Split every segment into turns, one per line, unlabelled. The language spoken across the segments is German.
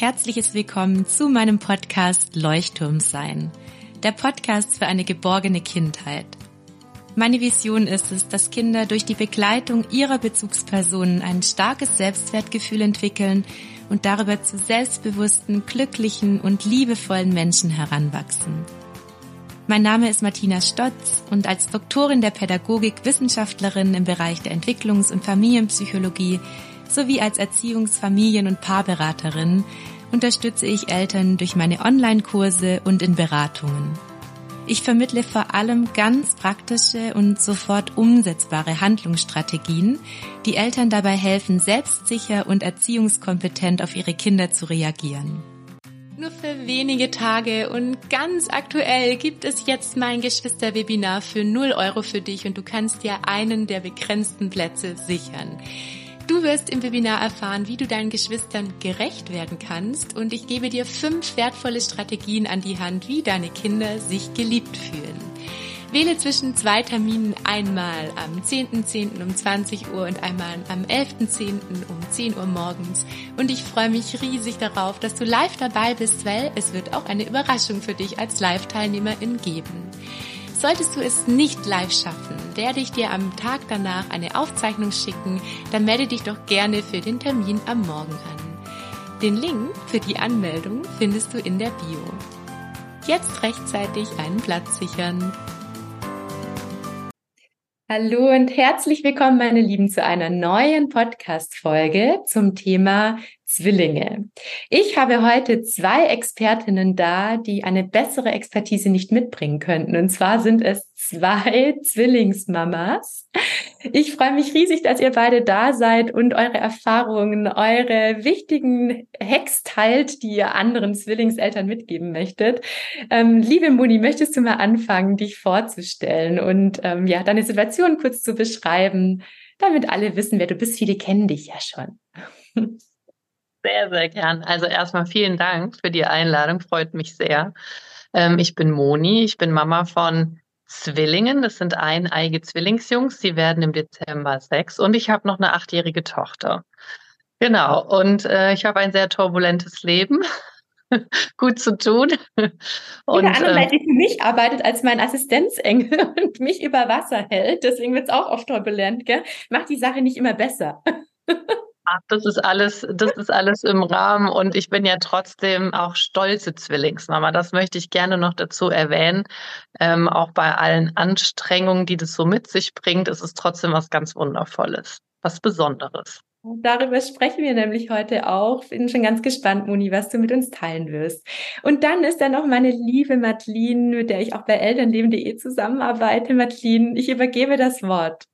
herzliches Willkommen zu meinem Podcast Leuchtturm sein, der Podcast für eine geborgene Kindheit. Meine Vision ist es, dass Kinder durch die Begleitung ihrer Bezugspersonen ein starkes Selbstwertgefühl entwickeln und darüber zu selbstbewussten, glücklichen und liebevollen Menschen heranwachsen. Mein Name ist Martina Stotz und als Doktorin der Pädagogik Wissenschaftlerin im Bereich der Entwicklungs- und Familienpsychologie sowie als Erziehungs-, Familien- und Paarberaterin unterstütze ich Eltern durch meine Online-Kurse und in Beratungen. Ich vermittle vor allem ganz praktische und sofort umsetzbare Handlungsstrategien, die Eltern dabei helfen, selbstsicher und erziehungskompetent auf ihre Kinder zu reagieren. Nur für wenige Tage und ganz aktuell gibt es jetzt mein Geschwisterwebinar für 0 Euro für dich und du kannst dir einen der begrenzten Plätze sichern. Du wirst im Webinar erfahren, wie du deinen Geschwistern gerecht werden kannst und ich gebe dir fünf wertvolle Strategien an die Hand, wie deine Kinder sich geliebt fühlen. Wähle zwischen zwei Terminen einmal am 10.10. .10. um 20 Uhr und einmal am 11.10. um 10 Uhr morgens. Und ich freue mich riesig darauf, dass du live dabei bist, weil es wird auch eine Überraschung für dich als Live-Teilnehmerin geben. Solltest du es nicht live schaffen, werde ich dir am Tag danach eine Aufzeichnung schicken, dann melde dich doch gerne für den Termin am Morgen an. Den Link für die Anmeldung findest du in der Bio. Jetzt rechtzeitig einen Platz sichern. Hallo und herzlich willkommen, meine Lieben, zu einer neuen Podcast-Folge zum Thema Zwillinge. Ich habe heute zwei Expertinnen da, die eine bessere Expertise nicht mitbringen könnten. Und zwar sind es zwei Zwillingsmamas. Ich freue mich riesig, dass ihr beide da seid und eure Erfahrungen, eure wichtigen Hacks teilt, die ihr anderen Zwillingseltern mitgeben möchtet. Ähm, liebe Moni, möchtest du mal anfangen, dich vorzustellen und ähm, ja, deine Situation kurz zu beschreiben, damit alle wissen, wer du bist. Viele kennen dich ja schon.
Sehr, sehr gern. Also erstmal vielen Dank für die Einladung, freut mich sehr. Ähm, ich bin Moni, ich bin Mama von Zwillingen. Das sind eineige Zwillingsjungs, die werden im Dezember sechs und ich habe noch eine achtjährige Tochter. Genau, und äh, ich habe ein sehr turbulentes Leben. gut zu tun.
Und der andere, ähm, die für mich arbeitet als mein Assistenzengel und mich über Wasser hält, deswegen wird es auch oft turbulent, gell? Macht die Sache nicht immer besser.
das ist alles, das ist alles im Rahmen und ich bin ja trotzdem auch stolze Zwillingsmama. Das möchte ich gerne noch dazu erwähnen. Ähm, auch bei allen Anstrengungen, die das so mit sich bringt, ist es trotzdem was ganz Wundervolles, was Besonderes.
Darüber sprechen wir nämlich heute auch. Bin schon ganz gespannt, Moni, was du mit uns teilen wirst. Und dann ist da noch meine liebe Madeline, mit der ich auch bei elternleben.de zusammenarbeite. Madeline, ich übergebe das Wort.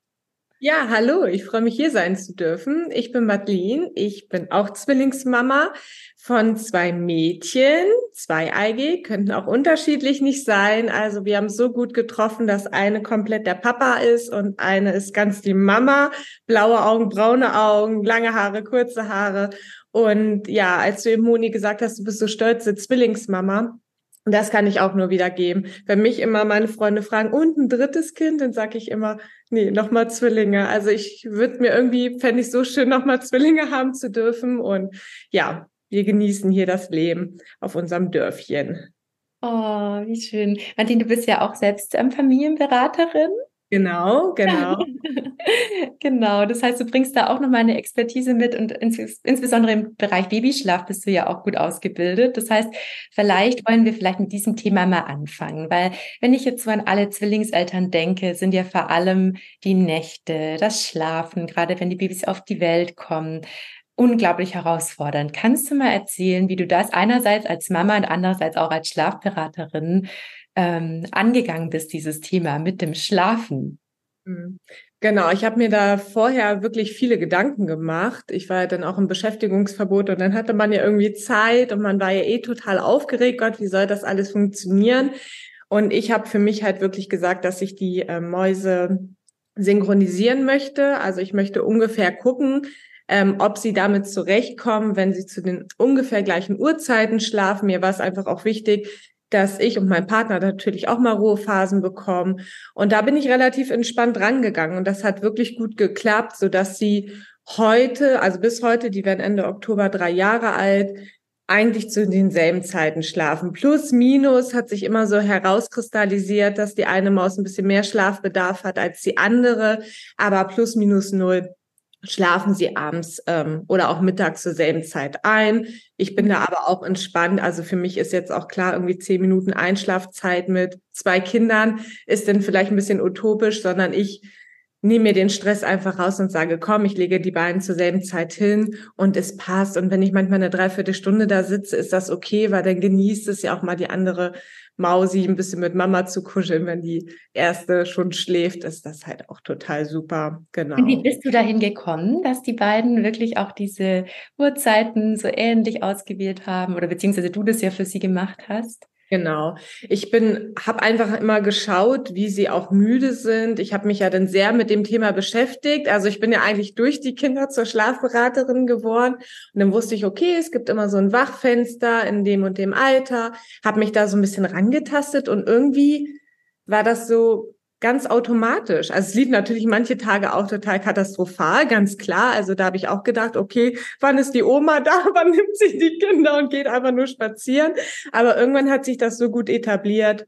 Ja, hallo, ich freue mich hier sein zu dürfen. Ich bin Madeline, ich bin auch Zwillingsmama von zwei Mädchen, zweieigig, könnten auch unterschiedlich nicht sein. Also wir haben so gut getroffen, dass eine komplett der Papa ist und eine ist ganz die Mama, blaue Augen, braune Augen, lange Haare, kurze Haare. Und ja, als du eben Moni gesagt hast, du bist so stolze Zwillingsmama, und das kann ich auch nur wiedergeben. Wenn mich immer meine Freunde fragen, und ein drittes Kind, dann sage ich immer, nee, nochmal Zwillinge. Also ich würde mir irgendwie, fände ich so schön, nochmal Zwillinge haben zu dürfen. Und ja, wir genießen hier das Leben auf unserem Dörfchen.
Oh, wie schön. Martin, du bist ja auch selbst ähm, Familienberaterin.
Genau, genau.
genau, das heißt, du bringst da auch nochmal eine Expertise mit und ins, insbesondere im Bereich Babyschlaf bist du ja auch gut ausgebildet. Das heißt, vielleicht wollen wir vielleicht mit diesem Thema mal anfangen, weil wenn ich jetzt so an alle Zwillingseltern denke, sind ja vor allem die Nächte, das Schlafen, gerade wenn die Babys auf die Welt kommen, unglaublich herausfordernd. Kannst du mal erzählen, wie du das einerseits als Mama und andererseits auch als Schlafberaterin ähm, angegangen bist, dieses Thema mit dem Schlafen.
Mhm. Genau, ich habe mir da vorher wirklich viele Gedanken gemacht. Ich war ja dann auch im Beschäftigungsverbot und dann hatte man ja irgendwie Zeit und man war ja eh total aufgeregt, Gott, wie soll das alles funktionieren? Und ich habe für mich halt wirklich gesagt, dass ich die äh, Mäuse synchronisieren möchte. Also ich möchte ungefähr gucken, ähm, ob sie damit zurechtkommen, wenn sie zu den ungefähr gleichen Uhrzeiten schlafen. Mir war es einfach auch wichtig, dass ich und mein Partner natürlich auch mal Ruhephasen bekommen. Und da bin ich relativ entspannt rangegangen und das hat wirklich gut geklappt, so dass sie heute, also bis heute, die werden Ende Oktober drei Jahre alt, eigentlich zu denselben Zeiten schlafen. Plus, minus hat sich immer so herauskristallisiert, dass die eine Maus ein bisschen mehr Schlafbedarf hat als die andere, aber plus, minus null schlafen sie abends ähm, oder auch mittags zur selben Zeit ein. Ich bin da aber auch entspannt. Also für mich ist jetzt auch klar, irgendwie zehn Minuten Einschlafzeit mit zwei Kindern ist dann vielleicht ein bisschen utopisch, sondern ich nehme mir den Stress einfach raus und sage, komm, ich lege die beiden zur selben Zeit hin und es passt. Und wenn ich manchmal eine Dreiviertelstunde da sitze, ist das okay, weil dann genießt es ja auch mal die andere Mausi ein bisschen mit Mama zu kuscheln, wenn die erste schon schläft, ist das halt auch total super. Genau.
Und wie bist du dahin gekommen, dass die beiden wirklich auch diese Uhrzeiten so ähnlich ausgewählt haben oder beziehungsweise du das ja für sie gemacht hast?
Genau. Ich bin, habe einfach immer geschaut, wie sie auch müde sind. Ich habe mich ja dann sehr mit dem Thema beschäftigt. Also ich bin ja eigentlich durch die Kinder zur Schlafberaterin geworden und dann wusste ich, okay, es gibt immer so ein Wachfenster in dem und dem Alter. Habe mich da so ein bisschen rangetastet und irgendwie war das so ganz automatisch. Also es lief natürlich manche Tage auch total katastrophal, ganz klar. Also da habe ich auch gedacht, okay, wann ist die Oma da? Wann nimmt sie die Kinder und geht einfach nur spazieren? Aber irgendwann hat sich das so gut etabliert,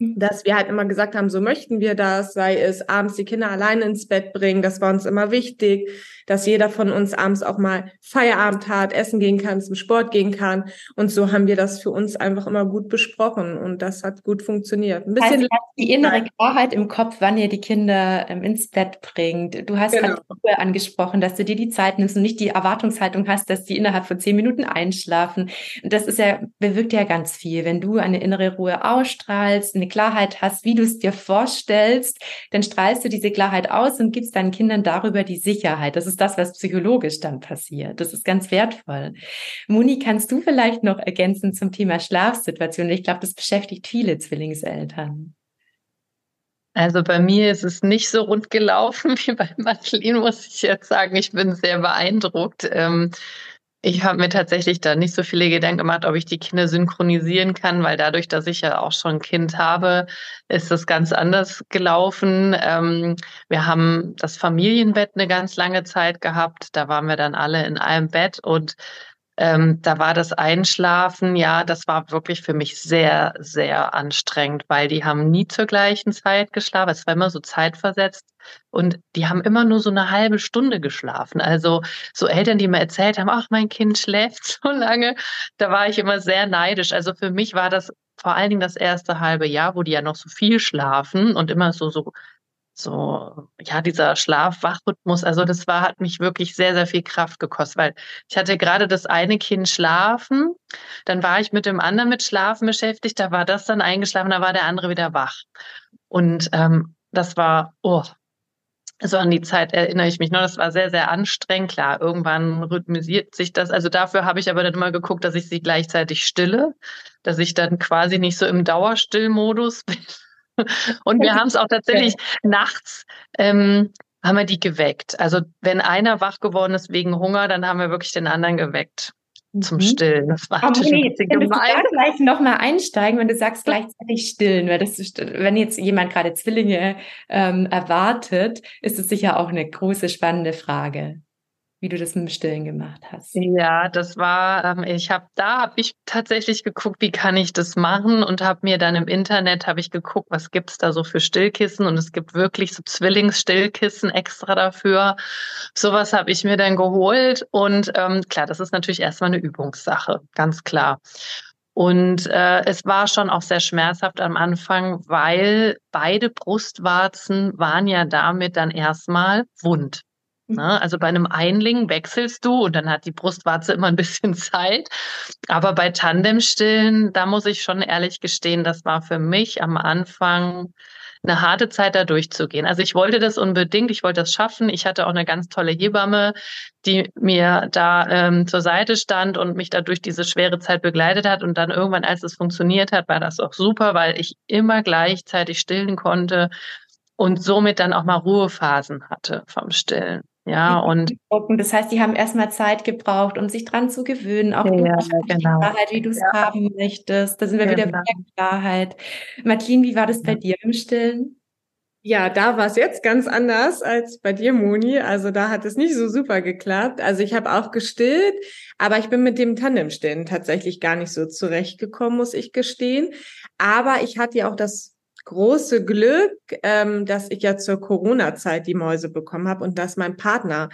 dass wir halt immer gesagt haben, so möchten wir das, sei es abends die Kinder alleine ins Bett bringen, das war uns immer wichtig, dass jeder von uns abends auch mal Feierabend hat, essen gehen kann, zum Sport gehen kann. Und so haben wir das für uns einfach immer gut besprochen und das hat gut funktioniert.
Ein bisschen also die innere Klarheit im Kopf, wann ihr die Kinder ähm, ins Bett bringt. Du hast genau. gerade angesprochen, dass du dir die Zeit nimmst und nicht die Erwartungshaltung hast, dass die innerhalb von zehn Minuten einschlafen. Das ist ja, bewirkt ja ganz viel. Wenn du eine innere Ruhe ausstrahlst, eine Klarheit hast, wie du es dir vorstellst, dann strahlst du diese Klarheit aus und gibst deinen Kindern darüber die Sicherheit. Das ist das, was psychologisch dann passiert. Das ist ganz wertvoll. Moni, kannst du vielleicht noch ergänzen zum Thema Schlafsituation? Ich glaube, das beschäftigt viele Zwillingseltern.
Also bei mir ist es nicht so rund gelaufen wie bei Madeline, muss ich jetzt sagen. Ich bin sehr beeindruckt. Ähm, ich habe mir tatsächlich da nicht so viele Gedanken gemacht, ob ich die Kinder synchronisieren kann, weil dadurch, dass ich ja auch schon ein Kind habe, ist das ganz anders gelaufen. Ähm, wir haben das Familienbett eine ganz lange Zeit gehabt. Da waren wir dann alle in einem Bett und ähm, da war das Einschlafen, ja, das war wirklich für mich sehr, sehr anstrengend, weil die haben nie zur gleichen Zeit geschlafen. Es war immer so zeitversetzt und die haben immer nur so eine halbe Stunde geschlafen. Also so Eltern, die mir erzählt haben, ach, mein Kind schläft so lange, da war ich immer sehr neidisch. Also für mich war das vor allen Dingen das erste halbe Jahr, wo die ja noch so viel schlafen und immer so, so so, ja, dieser Schlaf-Wach-Rhythmus, also das war, hat mich wirklich sehr, sehr viel Kraft gekostet, weil ich hatte gerade das eine Kind schlafen, dann war ich mit dem anderen mit Schlafen beschäftigt, da war das dann eingeschlafen, da war der andere wieder wach. Und ähm, das war, oh, so an die Zeit erinnere ich mich noch, das war sehr, sehr anstrengend. Klar, irgendwann rhythmisiert sich das. Also dafür habe ich aber dann immer geguckt, dass ich sie gleichzeitig stille, dass ich dann quasi nicht so im Dauerstillmodus bin und wir haben es auch tatsächlich nachts, ähm, haben wir die geweckt. Also wenn einer wach geworden ist wegen Hunger, dann haben wir wirklich den anderen geweckt zum mhm. Stillen. Das war
Aber nee, wir da gleich nochmal einsteigen, wenn du sagst gleichzeitig stillen, weil das ist, wenn jetzt jemand gerade Zwillinge ähm, erwartet, ist es sicher auch eine große spannende Frage wie du das mit dem Stillen gemacht hast.
Ja, das war, ähm, ich habe da habe ich tatsächlich geguckt, wie kann ich das machen und habe mir dann im Internet habe ich geguckt, was gibt's da so für Stillkissen und es gibt wirklich so Zwillingsstillkissen extra dafür. Sowas habe ich mir dann geholt und ähm, klar, das ist natürlich erstmal eine Übungssache, ganz klar. Und äh, es war schon auch sehr schmerzhaft am Anfang, weil beide Brustwarzen waren ja damit dann erstmal wund. Ne? Also bei einem Einling wechselst du und dann hat die Brustwarze immer ein bisschen Zeit. Aber bei Tandemstillen, da muss ich schon ehrlich gestehen, das war für mich am Anfang eine harte Zeit da durchzugehen. Also ich wollte das unbedingt, ich wollte das schaffen. Ich hatte auch eine ganz tolle Hebamme, die mir da ähm, zur Seite stand und mich da durch diese schwere Zeit begleitet hat. Und dann irgendwann, als es funktioniert hat, war das auch super, weil ich immer gleichzeitig stillen konnte und somit dann auch mal Ruhephasen hatte vom Stillen. Ja, und
das heißt, die haben erstmal Zeit gebraucht, um sich dran zu gewöhnen, auch
ja, genau.
Klarheit, wie du es ja. haben möchtest. Da sind wir genau. wieder bei der Klarheit. Martin, wie war das bei dir im Stillen?
Ja, da war es jetzt ganz anders als bei dir, Moni. Also da hat es nicht so super geklappt. Also ich habe auch gestillt, aber ich bin mit dem Tandemstillen tatsächlich gar nicht so zurechtgekommen, muss ich gestehen. Aber ich hatte ja auch das große Glück, ähm, dass ich ja zur Corona-Zeit die Mäuse bekommen habe und dass mein Partner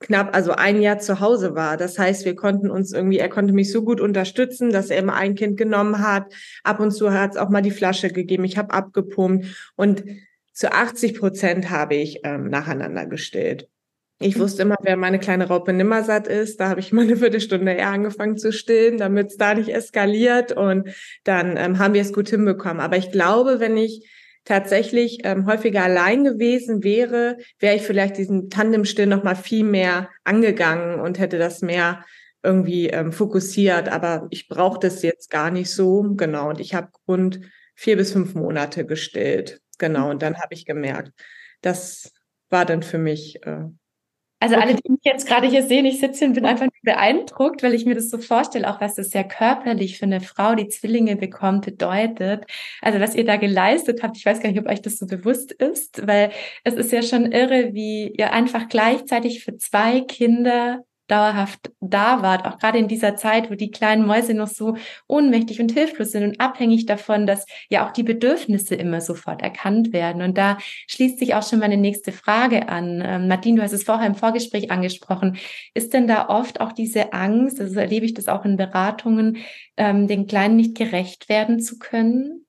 knapp, also ein Jahr zu Hause war. Das heißt, wir konnten uns irgendwie, er konnte mich so gut unterstützen, dass er immer ein Kind genommen hat. Ab und zu hat es auch mal die Flasche gegeben. Ich habe abgepumpt und zu 80 Prozent habe ich ähm, nacheinander gestillt. Ich mhm. wusste immer, wer meine kleine Raupe nimmersatt ist. Da habe ich mal eine Viertelstunde eher angefangen zu stillen, damit es da nicht eskaliert. Und dann ähm, haben wir es gut hinbekommen. Aber ich glaube, wenn ich tatsächlich ähm, häufiger allein gewesen wäre, wäre ich vielleicht diesen Tandemstill noch mal viel mehr angegangen und hätte das mehr irgendwie ähm, fokussiert. Aber ich brauche das jetzt gar nicht so. Genau. Und ich habe rund vier bis fünf Monate gestillt. Genau. Und dann habe ich gemerkt, das war dann für mich äh,
also okay. alle, die mich jetzt gerade hier sehen, ich sitze hier und bin einfach beeindruckt, weil ich mir das so vorstelle, auch was das ja körperlich für eine Frau, die Zwillinge bekommt, bedeutet. Also was ihr da geleistet habt, ich weiß gar nicht, ob euch das so bewusst ist, weil es ist ja schon irre, wie ihr einfach gleichzeitig für zwei Kinder dauerhaft da wart, auch gerade in dieser Zeit, wo die kleinen Mäuse noch so ohnmächtig und hilflos sind und abhängig davon, dass ja auch die Bedürfnisse immer sofort erkannt werden. Und da schließt sich auch schon meine nächste Frage an. Ähm, Martin, du hast es vorher im Vorgespräch angesprochen. Ist denn da oft auch diese Angst, also erlebe ich das auch in Beratungen, ähm, den Kleinen nicht gerecht werden zu können?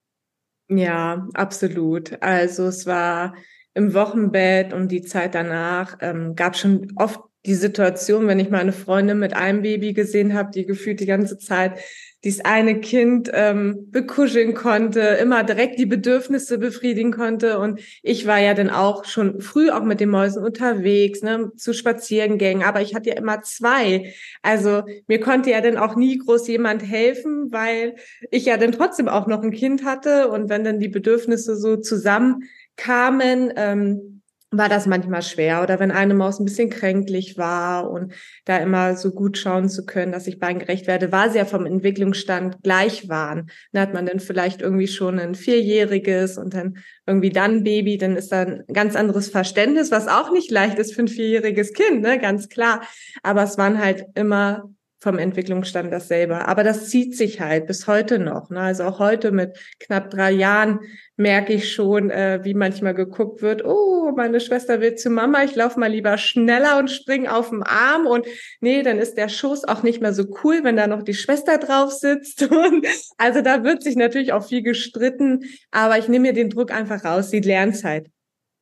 Ja, absolut. Also es war im Wochenbett und die Zeit danach ähm, gab schon oft die Situation, wenn ich meine Freundin mit einem Baby gesehen habe, die gefühlt die ganze Zeit dieses eine Kind ähm, bekuscheln konnte, immer direkt die Bedürfnisse befriedigen konnte. Und ich war ja dann auch schon früh auch mit den Mäusen unterwegs, ne, zu Spaziergängen, aber ich hatte ja immer zwei. Also mir konnte ja dann auch nie groß jemand helfen, weil ich ja dann trotzdem auch noch ein Kind hatte. Und wenn dann die Bedürfnisse so zusammenkamen, ähm, war das manchmal schwer oder wenn eine Maus ein bisschen kränklich war und da immer so gut schauen zu können, dass ich beiden gerecht werde, war sie ja vom Entwicklungsstand gleich waren. Dann hat man dann vielleicht irgendwie schon ein vierjähriges und dann irgendwie dann Baby, dann ist da ein ganz anderes Verständnis, was auch nicht leicht ist für ein vierjähriges Kind, ne, ganz klar. Aber es waren halt immer vom Entwicklungsstand dasselbe. Aber das zieht sich halt bis heute noch. Ne? Also auch heute mit knapp drei Jahren merke ich schon, äh, wie manchmal geguckt wird, oh, meine Schwester will zu Mama, ich laufe mal lieber schneller und spring auf den Arm. Und nee, dann ist der Schoß auch nicht mehr so cool, wenn da noch die Schwester drauf sitzt. Und also da wird sich natürlich auch viel gestritten, aber ich nehme mir den Druck einfach raus, die Lernzeit.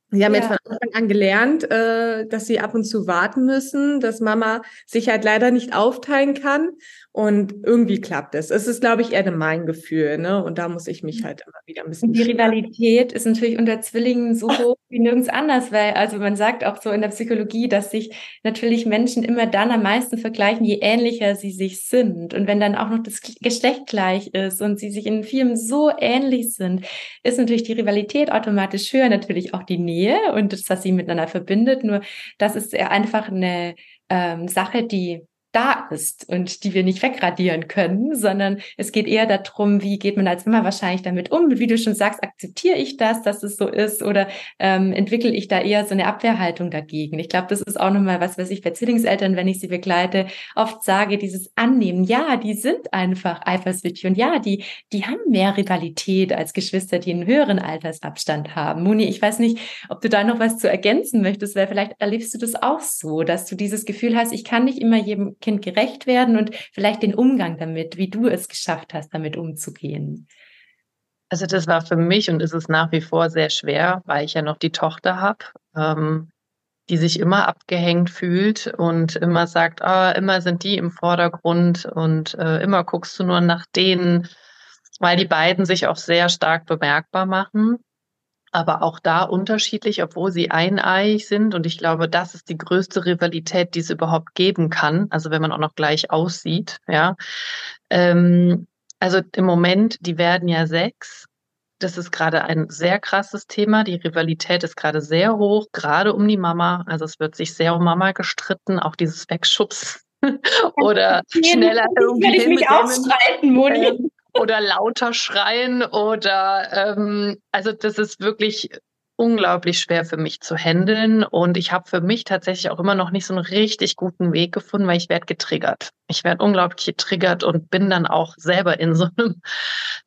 Sie haben ja. jetzt von Anfang an gelernt, äh, dass sie ab und zu warten müssen, dass Mama sich halt leider nicht aufteilen kann. Und irgendwie klappt es. Es ist, glaube ich, eher mein Gefühl, ne? Und da muss ich mich halt immer wieder ein bisschen.
Und die Rivalität ist natürlich unter Zwillingen so hoch wie nirgends anders, weil, also man sagt auch so in der Psychologie, dass sich natürlich Menschen immer dann am meisten vergleichen, je ähnlicher sie sich sind. Und wenn dann auch noch das Geschlecht gleich ist und sie sich in vielem so ähnlich sind, ist natürlich die Rivalität automatisch höher, natürlich auch die Nähe und das, was sie miteinander verbindet. Nur das ist einfach eine ähm, Sache, die da ist und die wir nicht wegradieren können, sondern es geht eher darum, wie geht man als Mama wahrscheinlich damit um. Wie du schon sagst, akzeptiere ich das, dass es so ist oder ähm, entwickle ich da eher so eine Abwehrhaltung dagegen? Ich glaube, das ist auch nochmal was, was ich bei Zwillingseltern, wenn ich sie begleite, oft sage, dieses Annehmen. Ja, die sind einfach eifersüchtig und ja, die, die haben mehr Rivalität als Geschwister, die einen höheren Altersabstand haben. Moni, ich weiß nicht, ob du da noch was zu ergänzen möchtest, weil vielleicht erlebst du das auch so, dass du dieses Gefühl hast, ich kann nicht immer jedem Kind gerecht werden und vielleicht den Umgang damit, wie du es geschafft hast, damit umzugehen?
Also das war für mich und ist es nach wie vor sehr schwer, weil ich ja noch die Tochter habe, ähm, die sich immer abgehängt fühlt und immer sagt, oh, immer sind die im Vordergrund und äh, immer guckst du nur nach denen, weil die beiden sich auch sehr stark bemerkbar machen aber auch da unterschiedlich, obwohl sie eineig sind. Und ich glaube, das ist die größte Rivalität, die es überhaupt geben kann. Also wenn man auch noch gleich aussieht, ja. Ähm, also im Moment, die werden ja sechs. Das ist gerade ein sehr krasses Thema. Die Rivalität ist gerade sehr hoch, gerade um die Mama. Also es wird sich sehr um Mama gestritten, auch dieses Wegschubs oder schneller irgendwie.
Ich mich auch streiten, Moni.
Oder lauter schreien oder ähm, also das ist wirklich unglaublich schwer für mich zu handeln und ich habe für mich tatsächlich auch immer noch nicht so einen richtig guten Weg gefunden, weil ich werde getriggert. Ich werde unglaublich getriggert und bin dann auch selber in so einem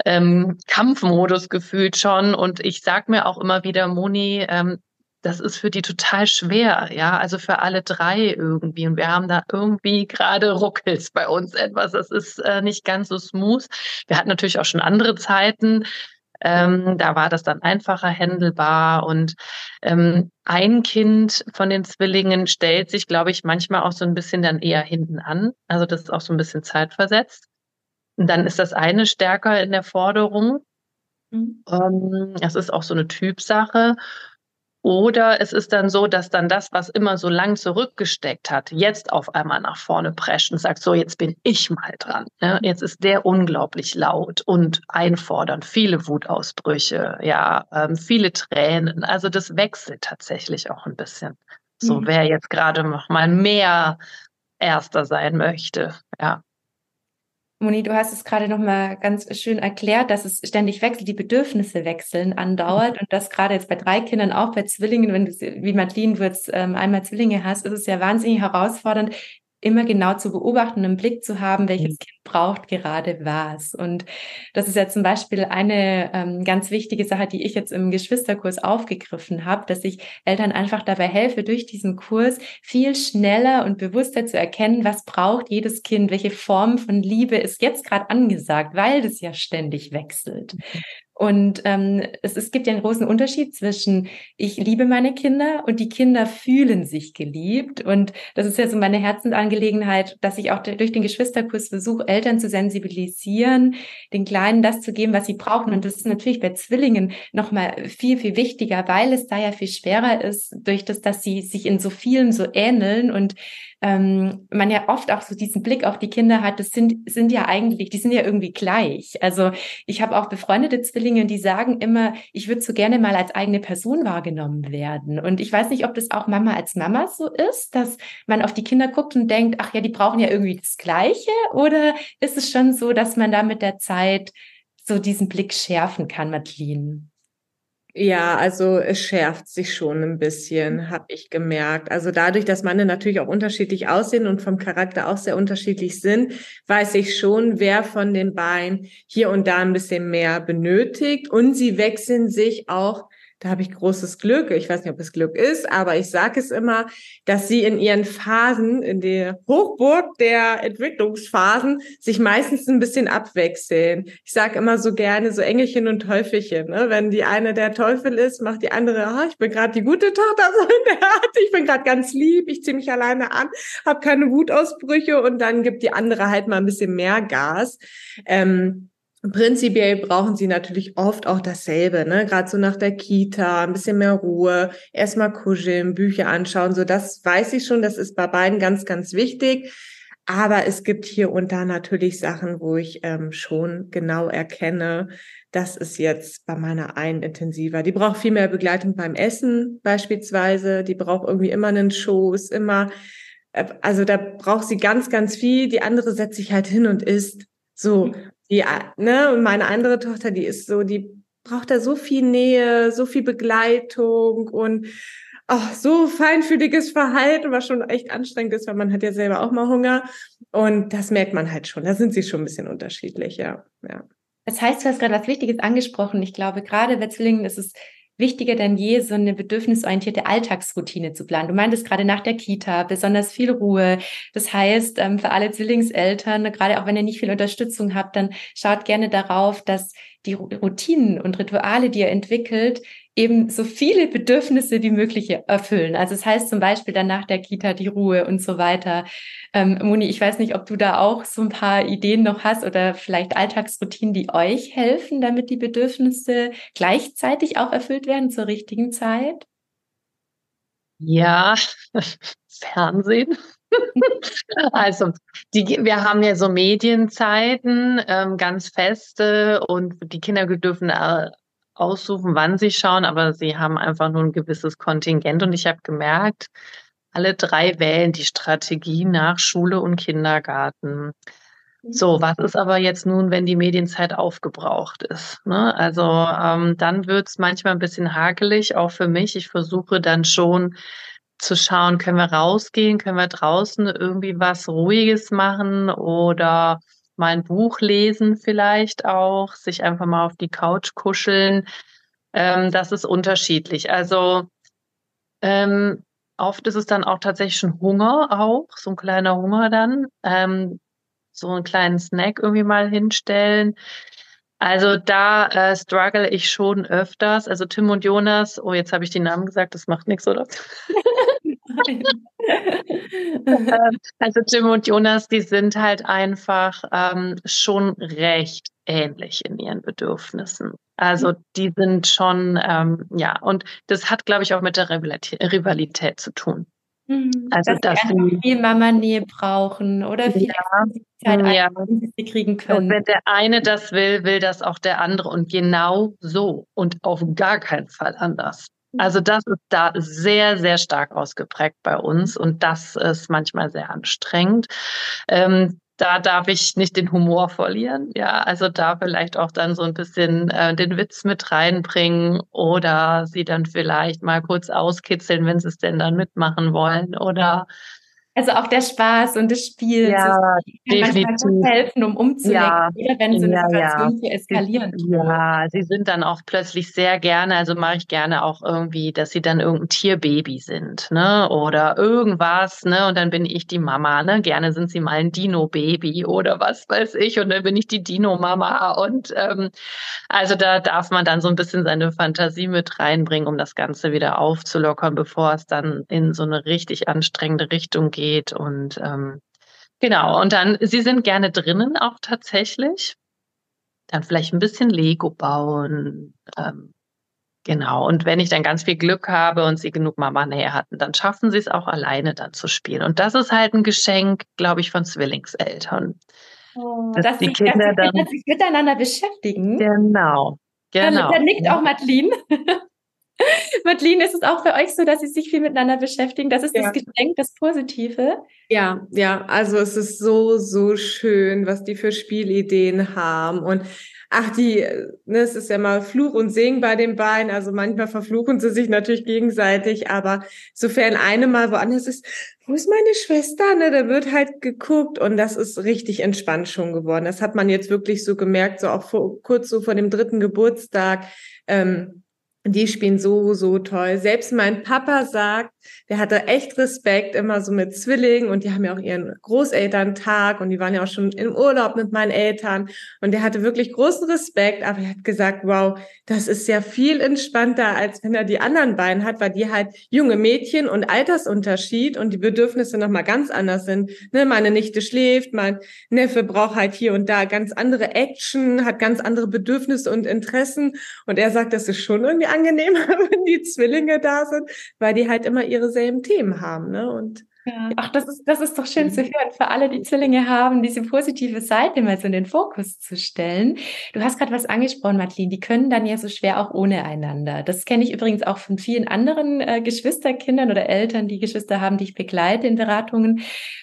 ähm, Kampfmodus gefühlt schon und ich sag mir auch immer wieder, Moni, ähm, das ist für die total schwer, ja, also für alle drei irgendwie. Und wir haben da irgendwie gerade ruckels bei uns etwas. Das ist äh, nicht ganz so smooth. Wir hatten natürlich auch schon andere Zeiten. Ähm, da war das dann einfacher händelbar. Und ähm, ein Kind von den Zwillingen stellt sich, glaube ich, manchmal auch so ein bisschen dann eher hinten an. Also das ist auch so ein bisschen zeitversetzt. Und dann ist das eine stärker in der Forderung. Mhm. Ähm, das ist auch so eine Typsache. Oder es ist dann so, dass dann das, was immer so lang zurückgesteckt hat, jetzt auf einmal nach vorne prescht und sagt, so, jetzt bin ich mal dran. Ne? Jetzt ist der unglaublich laut und einfordernd, viele Wutausbrüche, ja, ähm, viele Tränen. Also das wechselt tatsächlich auch ein bisschen. So, mhm. wer jetzt gerade noch mal mehr Erster sein möchte, ja.
Moni, du hast es gerade noch mal ganz schön erklärt, dass es ständig wechselt, die Bedürfnisse wechseln andauert und das gerade jetzt bei drei Kindern, auch bei Zwillingen, wenn du wie Madeline wird's ähm, einmal Zwillinge hast, ist es ja wahnsinnig herausfordernd, immer genau zu beobachten, einen Blick zu haben, welches mhm. Kind braucht gerade was. Und das ist ja zum Beispiel eine ähm, ganz wichtige Sache, die ich jetzt im Geschwisterkurs aufgegriffen habe, dass ich Eltern einfach dabei helfe, durch diesen Kurs viel schneller und bewusster zu erkennen, was braucht jedes Kind, welche Form von Liebe ist jetzt gerade angesagt, weil das ja ständig wechselt. Und ähm, es, es gibt ja einen großen Unterschied zwischen ich liebe meine Kinder und die Kinder fühlen sich geliebt. Und das ist ja so meine Herzensangelegenheit, dass ich auch durch den Geschwisterkurs versuche, Eltern zu sensibilisieren, den Kleinen das zu geben, was sie brauchen. Und das ist natürlich bei Zwillingen nochmal viel, viel wichtiger, weil es da ja viel schwerer ist, durch das, dass sie sich in so vielen so ähneln und ähm, man ja oft auch so diesen Blick auf die Kinder hat, das sind, sind ja eigentlich, die sind ja irgendwie gleich. Also ich habe auch befreundete Zwillinge, die sagen immer, ich würde so gerne mal als eigene Person wahrgenommen werden. Und ich weiß nicht, ob das auch Mama als Mama so ist, dass man auf die Kinder guckt und denkt, ach ja, die brauchen ja irgendwie das Gleiche. Oder ist es schon so, dass man da mit der Zeit so diesen Blick schärfen kann, Madeline?
Ja, also es schärft sich schon ein bisschen, habe ich gemerkt. Also dadurch, dass Manne natürlich auch unterschiedlich aussehen und vom Charakter auch sehr unterschiedlich sind, weiß ich schon, wer von den beiden hier und da ein bisschen mehr benötigt. Und sie wechseln sich auch da habe ich großes Glück. Ich weiß nicht, ob es Glück ist, aber ich sage es immer, dass sie in ihren Phasen, in der Hochburg der Entwicklungsphasen, sich meistens ein bisschen abwechseln. Ich sage immer so gerne so Engelchen und Teufelchen. Ne? Wenn die eine der Teufel ist, macht die andere, ah, ich bin gerade die gute Tochter so in der Art. Ich bin gerade ganz lieb, ich ziehe mich alleine an, habe keine Wutausbrüche und dann gibt die andere halt mal ein bisschen mehr Gas. Ähm, Prinzipiell brauchen sie natürlich oft auch dasselbe, ne? Gerade so nach der Kita, ein bisschen mehr Ruhe, erstmal kuscheln, Bücher anschauen. So, das weiß ich schon, das ist bei beiden ganz, ganz wichtig. Aber es gibt hier und da natürlich Sachen, wo ich ähm, schon genau erkenne, das ist jetzt bei meiner einen intensiver. Die braucht viel mehr Begleitung beim Essen beispielsweise. Die braucht irgendwie immer einen Schoß, immer, äh, also da braucht sie ganz, ganz viel. Die andere setzt sich halt hin und isst. So, die, ne, und meine andere Tochter, die ist so, die braucht da so viel Nähe, so viel Begleitung und ach, so feinfühliges Verhalten, was schon echt anstrengend ist, weil man hat ja selber auch mal Hunger. Und das merkt man halt schon. Da sind sie schon ein bisschen unterschiedlich, ja. ja.
Das heißt, du hast gerade was Wichtiges angesprochen. Ich glaube, gerade bei Zwillingen ist es wichtiger denn je, so eine bedürfnisorientierte Alltagsroutine zu planen. Du meintest gerade nach der Kita besonders viel Ruhe. Das heißt, ähm, für alle Zwillingseltern, gerade auch wenn ihr nicht viel Unterstützung habt, dann schaut gerne darauf, dass die Routinen und Rituale, die ihr entwickelt, eben so viele Bedürfnisse wie möglich erfüllen. Also es das heißt zum Beispiel dann nach der Kita die Ruhe und so weiter. Ähm, Moni, ich weiß nicht, ob du da auch so ein paar Ideen noch hast oder vielleicht Alltagsroutinen, die euch helfen, damit die Bedürfnisse gleichzeitig auch erfüllt werden zur richtigen Zeit.
Ja, Fernsehen. also, die, wir haben ja so Medienzeiten, ähm, ganz feste und die Kinder dürfen aussuchen, wann sie schauen, aber sie haben einfach nur ein gewisses Kontingent. Und ich habe gemerkt, alle drei wählen die Strategie nach Schule und Kindergarten. So, was ist aber jetzt nun, wenn die Medienzeit aufgebraucht ist? Ne? Also ähm, dann wird's manchmal ein bisschen hakelig, auch für mich. Ich versuche dann schon zu schauen, können wir rausgehen, können wir draußen irgendwie was Ruhiges machen oder mal ein Buch lesen vielleicht auch, sich einfach mal auf die Couch kuscheln. Ähm, das ist unterschiedlich. Also ähm, oft ist es dann auch tatsächlich schon Hunger auch, so ein kleiner Hunger dann. Ähm, so einen kleinen Snack irgendwie mal hinstellen. Also da äh, struggle ich schon öfters. Also Tim und Jonas, oh, jetzt habe ich die Namen gesagt, das macht nichts, oder? Ähm, also Tim und Jonas, die sind halt einfach ähm, schon recht ähnlich in ihren Bedürfnissen. Also die sind schon, ähm, ja, und das hat, glaube ich, auch mit der Rivalität zu tun.
Mhm. Also, dass, dass sie viel Mama-Nähe brauchen oder viel ja, Zeit, ja. sie kriegen können.
Und wenn der eine das will, will das auch der andere und genau so und auf gar keinen Fall anders. Also das ist da sehr, sehr stark ausgeprägt bei uns und das ist manchmal sehr anstrengend. Ähm, da darf ich nicht den Humor verlieren. Ja, also da vielleicht auch dann so ein bisschen äh, den Witz mit reinbringen oder sie dann vielleicht mal kurz auskitzeln, wenn sie es denn dann mitmachen wollen oder
also auch der Spaß und das Spiel
ja,
definitiv. helfen, um umzulenken, ja, oder wenn so eine
ja,
Situation ja. eskalieren.
Ja, sie sind dann auch plötzlich sehr gerne, also mache ich gerne auch irgendwie, dass sie dann irgendein Tierbaby sind, ne? Oder irgendwas, ne? Und dann bin ich die Mama, ne? Gerne sind sie mal ein Dino-Baby oder was weiß ich. Und dann bin ich die Dino-Mama. Und ähm, also da darf man dann so ein bisschen seine Fantasie mit reinbringen, um das Ganze wieder aufzulockern, bevor es dann in so eine richtig anstrengende Richtung geht geht und ähm, genau. Und dann, sie sind gerne drinnen auch tatsächlich. Dann vielleicht ein bisschen Lego bauen. Ähm, genau. Und wenn ich dann ganz viel Glück habe und sie genug Mama-Nähe hatten, dann schaffen sie es auch alleine dann zu spielen. Und das ist halt ein Geschenk, glaube ich, von Zwillingseltern.
Oh, dass, dass die Kinder dann sich miteinander beschäftigen.
Genau. Genau.
Da, da nickt auch Madeline. Madeline, ist es auch für euch so, dass Sie sich viel miteinander beschäftigen? Das ist ja. das Geschenk, das Positive.
Ja, ja, also es ist so, so schön, was die für Spielideen haben. Und ach, die, ne, es ist ja mal Fluch und Segen bei den beiden. Also manchmal verfluchen sie sich natürlich gegenseitig, aber sofern eine mal woanders ist, wo ist meine Schwester? Ne, da wird halt geguckt und das ist richtig entspannt schon geworden. Das hat man jetzt wirklich so gemerkt, so auch vor, kurz so vor dem dritten Geburtstag. Ähm, die spielen so, so toll. Selbst mein Papa sagt, der hatte echt Respekt immer so mit Zwillingen und die haben ja auch ihren Großelterntag und die waren ja auch schon im Urlaub mit meinen Eltern und der hatte wirklich großen Respekt, aber er hat gesagt, wow, das ist ja viel entspannter, als wenn er die anderen beiden hat, weil die halt junge Mädchen und Altersunterschied und die Bedürfnisse nochmal ganz anders sind. Ne, meine Nichte schläft, mein Neffe braucht halt hier und da ganz andere Action, hat ganz andere Bedürfnisse und Interessen und er sagt, das ist schon irgendwie angenehmer, wenn die Zwillinge da sind, weil die halt immer ihre selben Themen haben. Ne? Und
ja. Ach, das ist, das ist doch schön zu hören, für alle, die Zwillinge haben, diese positive Seite mal so in den Fokus zu stellen. Du hast gerade was angesprochen, Madeline, die können dann ja so schwer auch ohne einander. Das kenne ich übrigens auch von vielen anderen äh, Geschwisterkindern oder Eltern, die Geschwister haben, die ich begleite in Beratungen.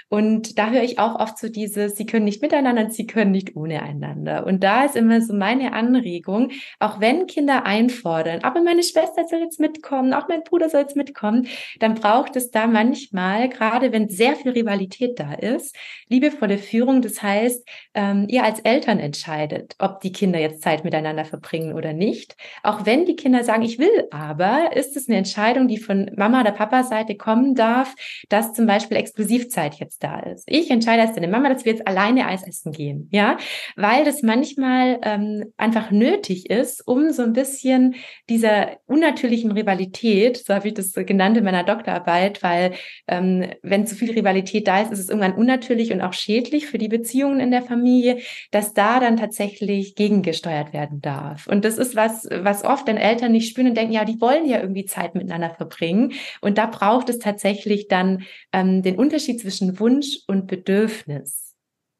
Und da höre ich auch oft so dieses, sie können nicht miteinander und sie können nicht ohne einander. Und da ist immer so meine Anregung, auch wenn Kinder einfordern, aber meine Schwester soll jetzt mitkommen, auch mein Bruder soll jetzt mitkommen, dann braucht es da manchmal gerade gerade wenn sehr viel Rivalität da ist, liebevolle Führung, das heißt, ähm, ihr als Eltern entscheidet, ob die Kinder jetzt Zeit miteinander verbringen oder nicht. Auch wenn die Kinder sagen, ich will aber, ist es eine Entscheidung, die von Mama oder Papa Seite kommen darf, dass zum Beispiel Exklusivzeit jetzt da ist. Ich entscheide als deine Mama, dass wir jetzt alleine Eis essen gehen, ja, weil das manchmal ähm, einfach nötig ist, um so ein bisschen dieser unnatürlichen Rivalität, so habe ich das genannt in meiner Doktorarbeit, weil ähm, wenn zu viel Rivalität da ist, ist es irgendwann unnatürlich und auch schädlich für die Beziehungen in der Familie, dass da dann tatsächlich gegengesteuert werden darf. Und das ist was, was oft dann Eltern nicht spüren und denken, ja, die wollen ja irgendwie Zeit miteinander verbringen. Und da braucht es tatsächlich dann ähm, den Unterschied zwischen Wunsch und Bedürfnis.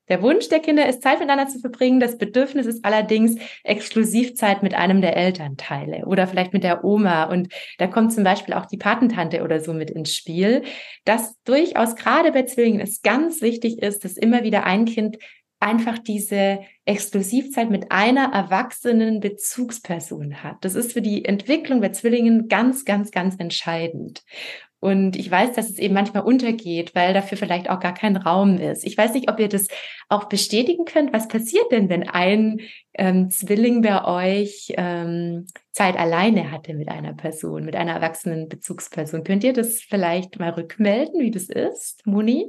Der Wunsch der Kinder ist, Zeit miteinander zu verbringen. Das Bedürfnis ist allerdings Exklusivzeit mit einem der Elternteile oder vielleicht mit der Oma. Und da kommt zum Beispiel auch die Patentante oder so mit ins Spiel. Dass durchaus gerade bei Zwillingen es ganz wichtig ist, dass immer wieder ein Kind einfach diese Exklusivzeit mit einer erwachsenen Bezugsperson hat. Das ist für die Entwicklung bei Zwillingen ganz, ganz, ganz entscheidend. Und ich weiß, dass es eben manchmal untergeht, weil dafür vielleicht auch gar kein Raum ist. Ich weiß nicht, ob ihr das auch bestätigen könnt. Was passiert denn, wenn ein ähm, Zwilling bei euch ähm, Zeit alleine hatte mit einer Person, mit einer erwachsenen Bezugsperson? Könnt ihr das vielleicht mal rückmelden, wie das ist, Moni?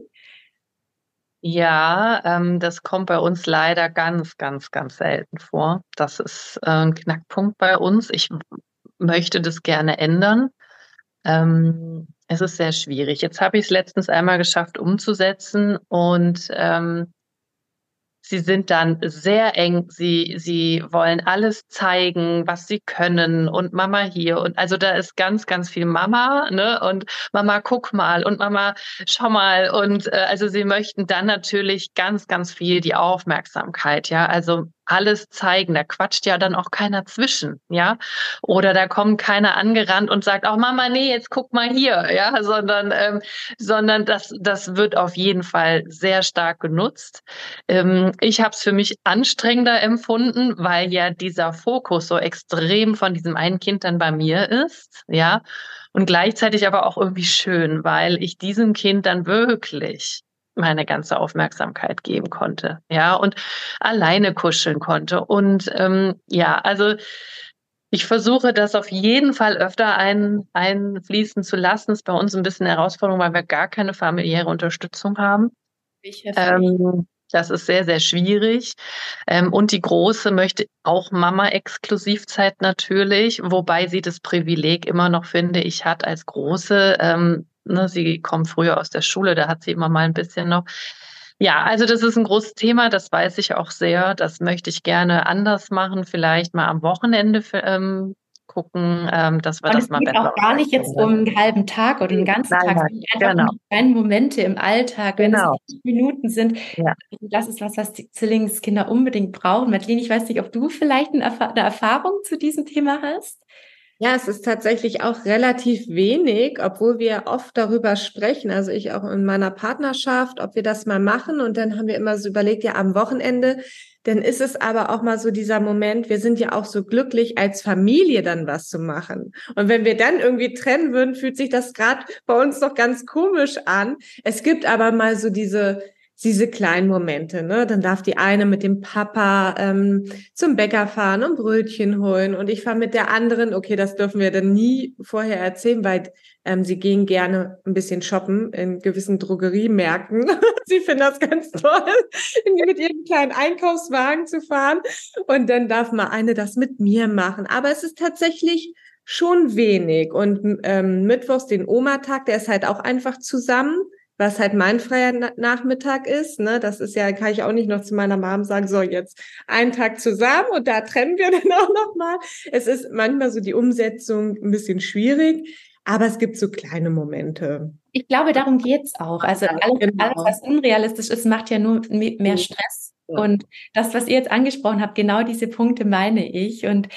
Ja, ähm, das kommt bei uns leider ganz, ganz, ganz selten vor. Das ist äh, ein Knackpunkt bei uns. Ich möchte das gerne ändern. Ähm, es ist sehr schwierig. Jetzt habe ich es letztens einmal geschafft umzusetzen und ähm, Sie sind dann sehr eng. Sie, sie wollen alles zeigen, was sie können und Mama hier. Und also da ist ganz, ganz viel Mama, ne? Und Mama, guck mal und Mama, schau mal. Und äh, also sie möchten dann natürlich ganz, ganz viel die Aufmerksamkeit, ja. Also alles zeigen. Da quatscht ja dann auch keiner zwischen, ja. Oder da kommt keiner angerannt und sagt, auch oh, Mama, nee, jetzt guck mal hier, ja, sondern, ähm, sondern das, das wird auf jeden Fall sehr stark genutzt. Ähm, ich habe es für mich anstrengender empfunden, weil ja dieser Fokus so extrem von diesem einen Kind dann bei mir ist, ja. Und gleichzeitig aber auch irgendwie schön, weil ich diesem Kind dann wirklich meine ganze Aufmerksamkeit geben konnte, ja, und alleine kuscheln konnte. Und ähm, ja, also ich versuche das auf jeden Fall öfter ein, einfließen zu lassen. Das ist bei uns ein bisschen eine Herausforderung, weil wir gar keine familiäre Unterstützung haben. Ähm, das ist sehr, sehr schwierig. Ähm, und die Große möchte auch Mama-Exklusivzeit natürlich, wobei sie das Privileg immer noch, finde ich, hat als Große, ähm, Ne, sie kommt früher aus der Schule, da hat sie immer mal ein bisschen noch. Ja, also das ist ein großes Thema, das weiß ich auch sehr. Das möchte ich gerne anders machen, vielleicht mal am Wochenende für, ähm, gucken, ähm, dass wir
Und
das mal
besser. Es geht auch gar nicht jetzt um einen halben Tag oder einen ganzen nein, Tag,
nein, einfach genau.
um kleine Momente im Alltag, wenn genau. es Minuten sind. Ja. Das ist was, was die Zwillingskinder unbedingt brauchen. Madeline, ich weiß nicht, ob du vielleicht eine, Erfahrung zu diesem Thema hast?
Ja, es ist tatsächlich auch relativ wenig, obwohl wir oft darüber sprechen. Also ich auch in meiner Partnerschaft, ob wir das mal machen. Und dann haben wir immer so überlegt, ja, am Wochenende. Dann ist es aber auch mal so dieser Moment, wir sind ja auch so glücklich, als Familie dann was zu machen. Und wenn wir dann irgendwie trennen würden, fühlt sich das gerade bei uns doch ganz komisch an. Es gibt aber mal so diese, diese kleinen Momente, ne? Dann darf die eine mit dem Papa ähm, zum Bäcker fahren und Brötchen holen und ich fahre mit der anderen. Okay, das dürfen wir dann nie vorher erzählen, weil ähm, sie gehen gerne ein bisschen shoppen in gewissen Drogeriemärkten. sie finden das ganz toll, mit ihrem kleinen Einkaufswagen zu fahren. Und dann darf mal eine das mit mir machen. Aber es ist tatsächlich schon wenig. Und ähm, mittwochs den Oma-Tag, der ist halt auch einfach zusammen was halt mein freier Nachmittag ist. Ne? Das ist ja, kann ich auch nicht noch zu meiner Mom sagen, so jetzt einen Tag zusammen und da trennen wir dann auch noch mal. Es ist manchmal so die Umsetzung ein bisschen schwierig, aber es gibt so kleine Momente.
Ich glaube, darum geht's auch. Also alles, genau. alles, was unrealistisch ist, macht ja nur mehr Stress. Und das, was ihr jetzt angesprochen habt, genau diese Punkte meine ich. Und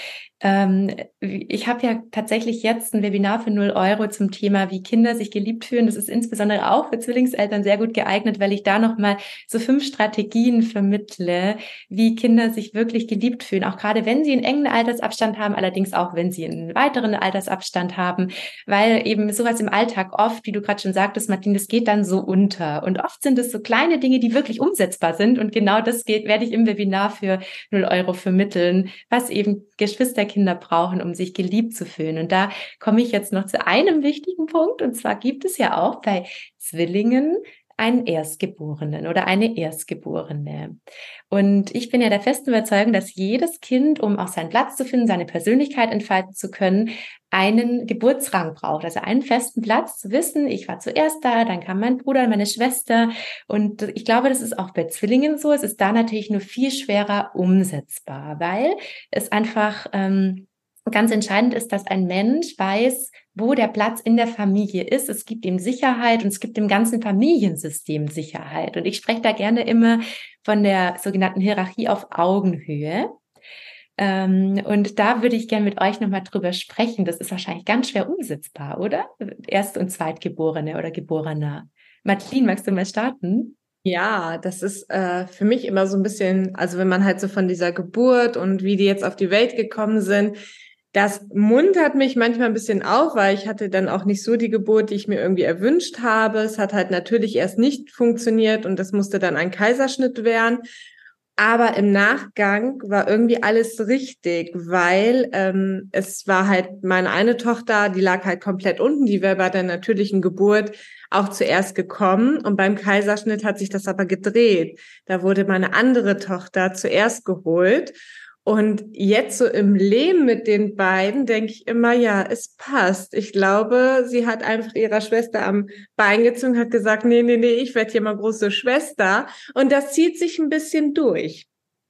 ich habe ja tatsächlich jetzt ein Webinar für 0 Euro zum Thema, wie Kinder sich geliebt fühlen. Das ist insbesondere auch für Zwillingseltern sehr gut geeignet, weil ich da nochmal so fünf Strategien vermittle, wie Kinder sich wirklich geliebt fühlen. Auch gerade wenn sie einen engen Altersabstand haben, allerdings auch wenn sie einen weiteren Altersabstand haben, weil eben sowas im Alltag oft, wie du gerade schon sagtest, Martin, das geht dann so unter. Und oft sind es so kleine Dinge, die wirklich umsetzbar sind. Und genau das geht, werde ich im Webinar für 0 Euro vermitteln, was eben Geschwister Kinder brauchen, um sich geliebt zu fühlen. Und da komme ich jetzt noch zu einem wichtigen Punkt. Und zwar gibt es ja auch bei Zwillingen einen Erstgeborenen oder eine Erstgeborene. Und ich bin ja der festen Überzeugung, dass jedes Kind, um auch seinen Platz zu finden, seine Persönlichkeit entfalten zu können, einen Geburtsrang braucht, also einen festen Platz zu wissen, ich war zuerst da, dann kam mein Bruder, meine Schwester. Und ich glaube, das ist auch bei Zwillingen so. Es ist da natürlich nur viel schwerer umsetzbar, weil es einfach ähm, ganz entscheidend ist, dass ein Mensch weiß, wo der Platz in der Familie ist. Es gibt ihm Sicherheit und es gibt dem ganzen Familiensystem Sicherheit. Und ich spreche da gerne immer von der sogenannten Hierarchie auf Augenhöhe. Ähm, und da würde ich gerne mit euch nochmal drüber sprechen. Das ist wahrscheinlich ganz schwer umsetzbar, oder? Erst- und Zweitgeborene oder Geborener. Madeline, magst du mal starten?
Ja, das ist äh, für mich immer so ein bisschen, also wenn man halt so von dieser Geburt und wie die jetzt auf die Welt gekommen sind, das muntert mich manchmal ein bisschen auf, weil ich hatte dann auch nicht so die Geburt, die ich mir irgendwie erwünscht habe. Es hat halt natürlich erst nicht funktioniert und das musste dann ein Kaiserschnitt werden. Aber im Nachgang war irgendwie alles richtig, weil ähm, es war halt meine eine Tochter, die lag halt komplett unten, die wäre bei der natürlichen Geburt auch zuerst gekommen und beim Kaiserschnitt hat sich das aber gedreht. Da wurde meine andere Tochter zuerst geholt und jetzt so im Leben mit den beiden denke ich immer, ja, es passt. Ich glaube, sie hat einfach ihrer Schwester am Bein gezogen, hat gesagt, nee, nee, nee, ich werde hier mal große Schwester. Und das zieht sich ein bisschen durch.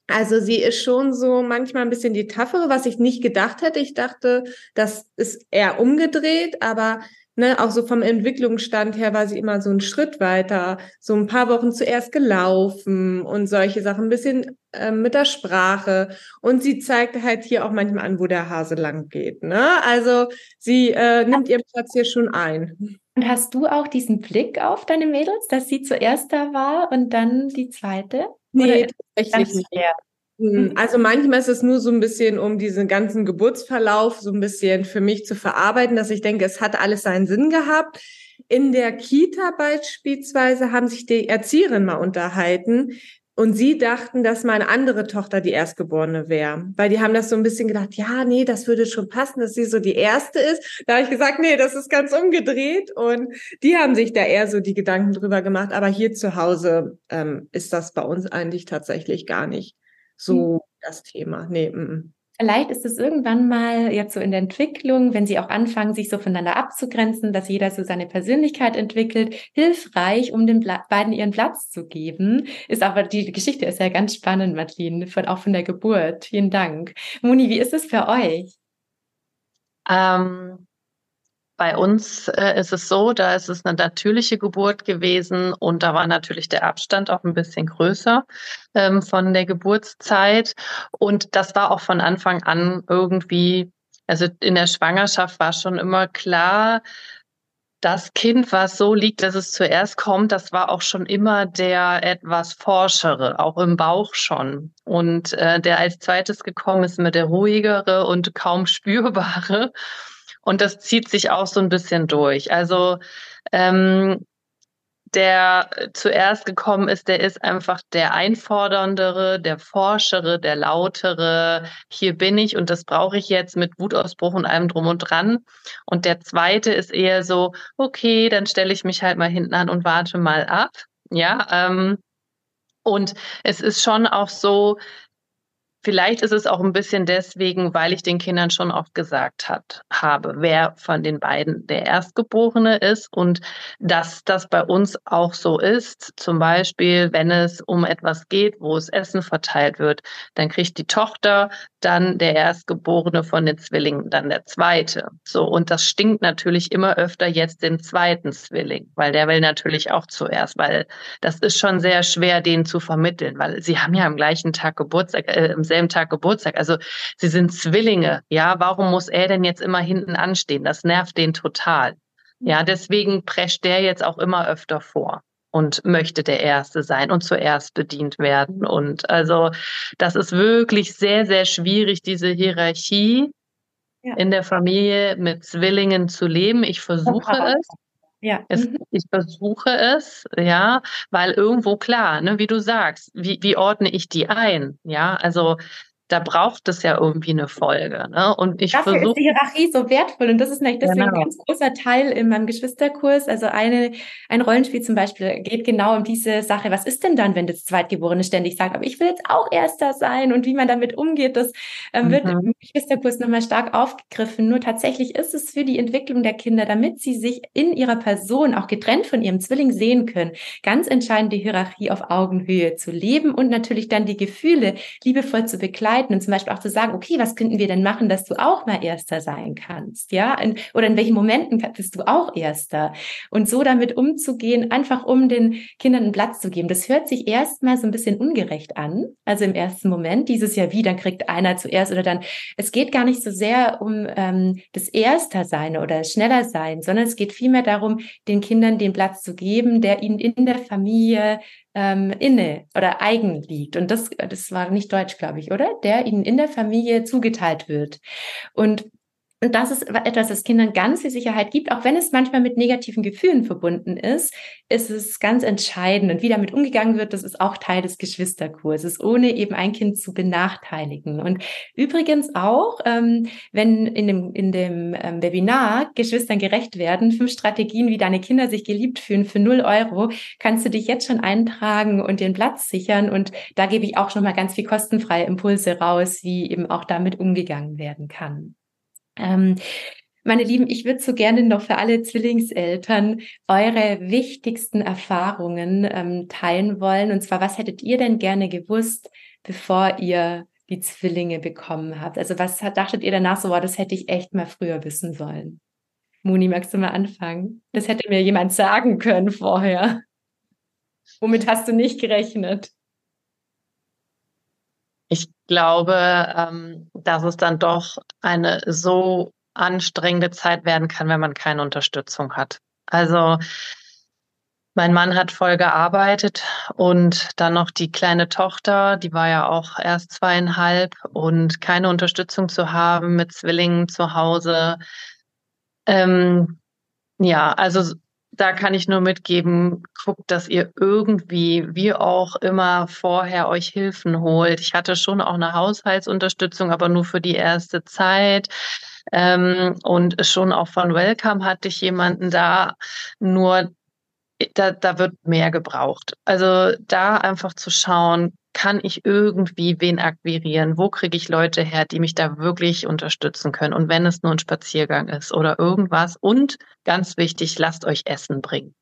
Also sie ist schon so manchmal ein bisschen die taffere, was ich nicht gedacht hätte. Ich dachte, das ist eher umgedreht, aber ne, auch so vom Entwicklungsstand her war sie immer so einen Schritt weiter, so ein paar Wochen zuerst gelaufen und solche Sachen, ein bisschen äh, mit der Sprache. Und sie zeigte halt hier auch manchmal an, wo der Hase lang geht. Ne? Also sie äh, nimmt ihren Platz hier schon ein.
Und hast du auch diesen Blick auf deine Mädels, dass sie zuerst da war und dann die zweite?
Nee, tatsächlich nicht. Also manchmal ist es nur so ein bisschen, um diesen ganzen Geburtsverlauf so ein bisschen für mich zu verarbeiten, dass ich denke, es hat alles seinen Sinn gehabt. In der Kita beispielsweise haben sich die Erzieherinnen mal unterhalten und sie dachten, dass meine andere Tochter die Erstgeborene wäre, weil die haben das so ein bisschen gedacht, ja, nee, das würde schon passen, dass sie so die Erste ist. Da habe ich gesagt, nee, das ist ganz umgedreht und die haben sich da eher so die Gedanken drüber gemacht. Aber hier zu Hause ähm, ist das bei uns eigentlich tatsächlich gar nicht so mhm. das Thema. Nee, m -m.
Vielleicht ist es irgendwann mal jetzt so in der Entwicklung, wenn sie auch anfangen, sich so voneinander abzugrenzen, dass jeder so seine Persönlichkeit entwickelt, hilfreich, um den Pla beiden ihren Platz zu geben. Ist aber die Geschichte ist ja ganz spannend, Madeline, von, auch von der Geburt. Vielen Dank. Moni, wie ist es für euch?
Ähm, bei uns äh, ist es so, da ist es eine natürliche Geburt gewesen und da war natürlich der Abstand auch ein bisschen größer ähm, von der Geburtszeit. Und das war auch von Anfang an irgendwie, also in der Schwangerschaft war schon immer klar, das Kind, was so liegt, dass es zuerst kommt, das war auch schon immer der etwas forschere, auch im Bauch schon. Und äh, der als zweites gekommen ist mit der ruhigere und kaum spürbare. Und das zieht sich auch so ein bisschen durch. Also ähm, der zuerst gekommen ist, der ist einfach der einforderndere, der forschere, der lautere. Hier bin ich und das brauche ich jetzt mit Wutausbruch und allem drum und dran. Und der zweite ist eher so, okay, dann stelle ich mich halt mal hinten an und warte mal ab. Ja, ähm, und es ist schon auch so, Vielleicht ist es auch ein bisschen deswegen, weil ich den Kindern schon oft gesagt hat, habe, wer von den beiden der Erstgeborene ist und dass das bei uns auch so ist. Zum Beispiel, wenn es um etwas geht, wo es Essen verteilt wird, dann kriegt die Tochter dann der Erstgeborene von den Zwillingen, dann der zweite. So. Und das stinkt natürlich immer öfter jetzt den zweiten Zwilling, weil der will natürlich auch zuerst, weil das ist schon sehr schwer, den zu vermitteln, weil sie haben ja am gleichen Tag Geburtstag, äh, selben Tag Geburtstag. Also sie sind Zwillinge. Ja, warum muss er denn jetzt immer hinten anstehen? Das nervt den total. Ja, deswegen prescht der jetzt auch immer öfter vor und möchte der Erste sein und zuerst bedient werden. Und also das ist wirklich sehr, sehr schwierig, diese Hierarchie ja. in der Familie mit Zwillingen zu leben. Ich versuche es. Ja. Es, mhm. Ich versuche es, ja, weil irgendwo klar, ne, wie du sagst, wie, wie ordne ich die ein? Ja, also da braucht es ja irgendwie eine Folge. Ne? Und ich
Dafür versuch, ist die Hierarchie so wertvoll und das ist nämlich deswegen genau. ein ganz großer Teil in meinem Geschwisterkurs. Also eine, ein Rollenspiel zum Beispiel geht genau um diese Sache. Was ist denn dann, wenn das Zweitgeborene ständig sagt, aber ich will jetzt auch Erster sein und wie man damit umgeht, das mhm. wird im Geschwisterkurs nochmal stark aufgegriffen. Nur tatsächlich ist es für die Entwicklung der Kinder, damit sie sich in ihrer Person auch getrennt von ihrem Zwilling sehen können, ganz entscheidend die Hierarchie auf Augenhöhe zu leben und natürlich dann die Gefühle liebevoll zu begleiten begleiten und zum Beispiel auch zu sagen, okay, was könnten wir denn machen, dass du auch mal Erster sein kannst, ja? Oder in welchen Momenten bist du auch Erster? Und so damit umzugehen, einfach um den Kindern einen Platz zu geben. Das hört sich erstmal so ein bisschen ungerecht an. Also im ersten Moment, dieses Jahr wie, dann kriegt einer zuerst oder dann, es geht gar nicht so sehr um ähm, das Erster sein oder schneller sein, sondern es geht vielmehr darum, den Kindern den Platz zu geben, der ihnen in der Familie ähm, inne oder eigen liegt. Und das, das war nicht deutsch, glaube ich, oder? Der ihnen in der Familie zugeteilt wird. Und und das ist etwas, das Kindern ganz viel Sicherheit gibt, auch wenn es manchmal mit negativen Gefühlen verbunden ist, ist es ganz entscheidend. Und wie damit umgegangen wird, das ist auch Teil des Geschwisterkurses, ohne eben ein Kind zu benachteiligen. Und übrigens auch, ähm, wenn in dem, in dem ähm, Webinar Geschwistern gerecht werden, fünf Strategien, wie deine Kinder sich geliebt fühlen für null Euro, kannst du dich jetzt schon eintragen und den Platz sichern. Und da gebe ich auch schon mal ganz viel kostenfreie Impulse raus, wie eben auch damit umgegangen werden kann. Ähm, meine Lieben, ich würde so gerne noch für alle Zwillingseltern eure wichtigsten Erfahrungen ähm, teilen wollen. Und zwar, was hättet ihr denn gerne gewusst, bevor ihr die Zwillinge bekommen habt? Also was dachtet ihr danach so, wow, das hätte ich echt mal früher wissen sollen? Moni, magst du mal anfangen? Das hätte mir jemand sagen können vorher. Womit hast du nicht gerechnet?
Glaube, ähm, dass es dann doch eine so anstrengende Zeit werden kann, wenn man keine Unterstützung hat. Also mein Mann hat voll gearbeitet und dann noch die kleine Tochter, die war ja auch erst zweieinhalb und keine Unterstützung zu haben mit Zwillingen zu Hause. Ähm, ja, also da kann ich nur mitgeben, guckt, dass ihr irgendwie, wie auch immer, vorher euch Hilfen holt. Ich hatte schon auch eine Haushaltsunterstützung, aber nur für die erste Zeit. Ähm, und schon auch von Welcome hatte ich jemanden da, nur da, da wird mehr gebraucht. Also da einfach zu schauen, kann ich irgendwie wen akquirieren? Wo kriege ich Leute her, die mich da wirklich unterstützen können? Und wenn es nur ein Spaziergang ist oder irgendwas. Und ganz wichtig, lasst euch Essen bringen.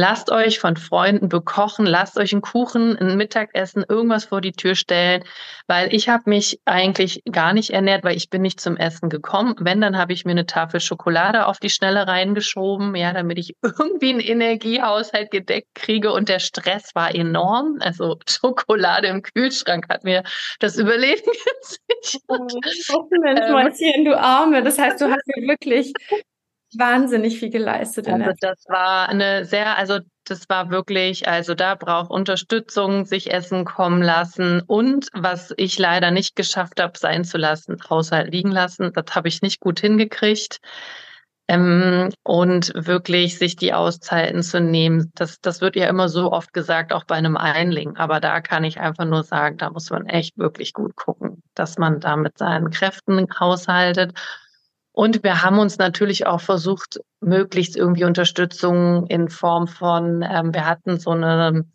Lasst euch von Freunden bekochen, lasst euch einen Kuchen, ein Mittagessen, irgendwas vor die Tür stellen, weil ich habe mich eigentlich gar nicht ernährt, weil ich bin nicht zum Essen gekommen. Wenn, dann habe ich mir eine Tafel Schokolade auf die Schnelle reingeschoben, ja, damit ich irgendwie einen Energiehaushalt gedeckt kriege und der Stress war enorm. Also Schokolade im Kühlschrank hat mir das Überleben gesichert.
Oh, Mensch, ähm, du Arme. Das heißt, du hast mir wirklich wahnsinnig viel geleistet.
Also das war eine sehr, also das war wirklich, also da braucht Unterstützung, sich Essen kommen lassen und was ich leider nicht geschafft habe, sein zu lassen, Haushalt liegen lassen. Das habe ich nicht gut hingekriegt. Ähm, und wirklich sich die Auszeiten zu nehmen, das, das wird ja immer so oft gesagt, auch bei einem Einling. Aber da kann ich einfach nur sagen, da muss man echt wirklich gut gucken, dass man da mit seinen Kräften haushaltet und wir haben uns natürlich auch versucht, möglichst irgendwie Unterstützung in Form von, ähm, wir hatten so eine,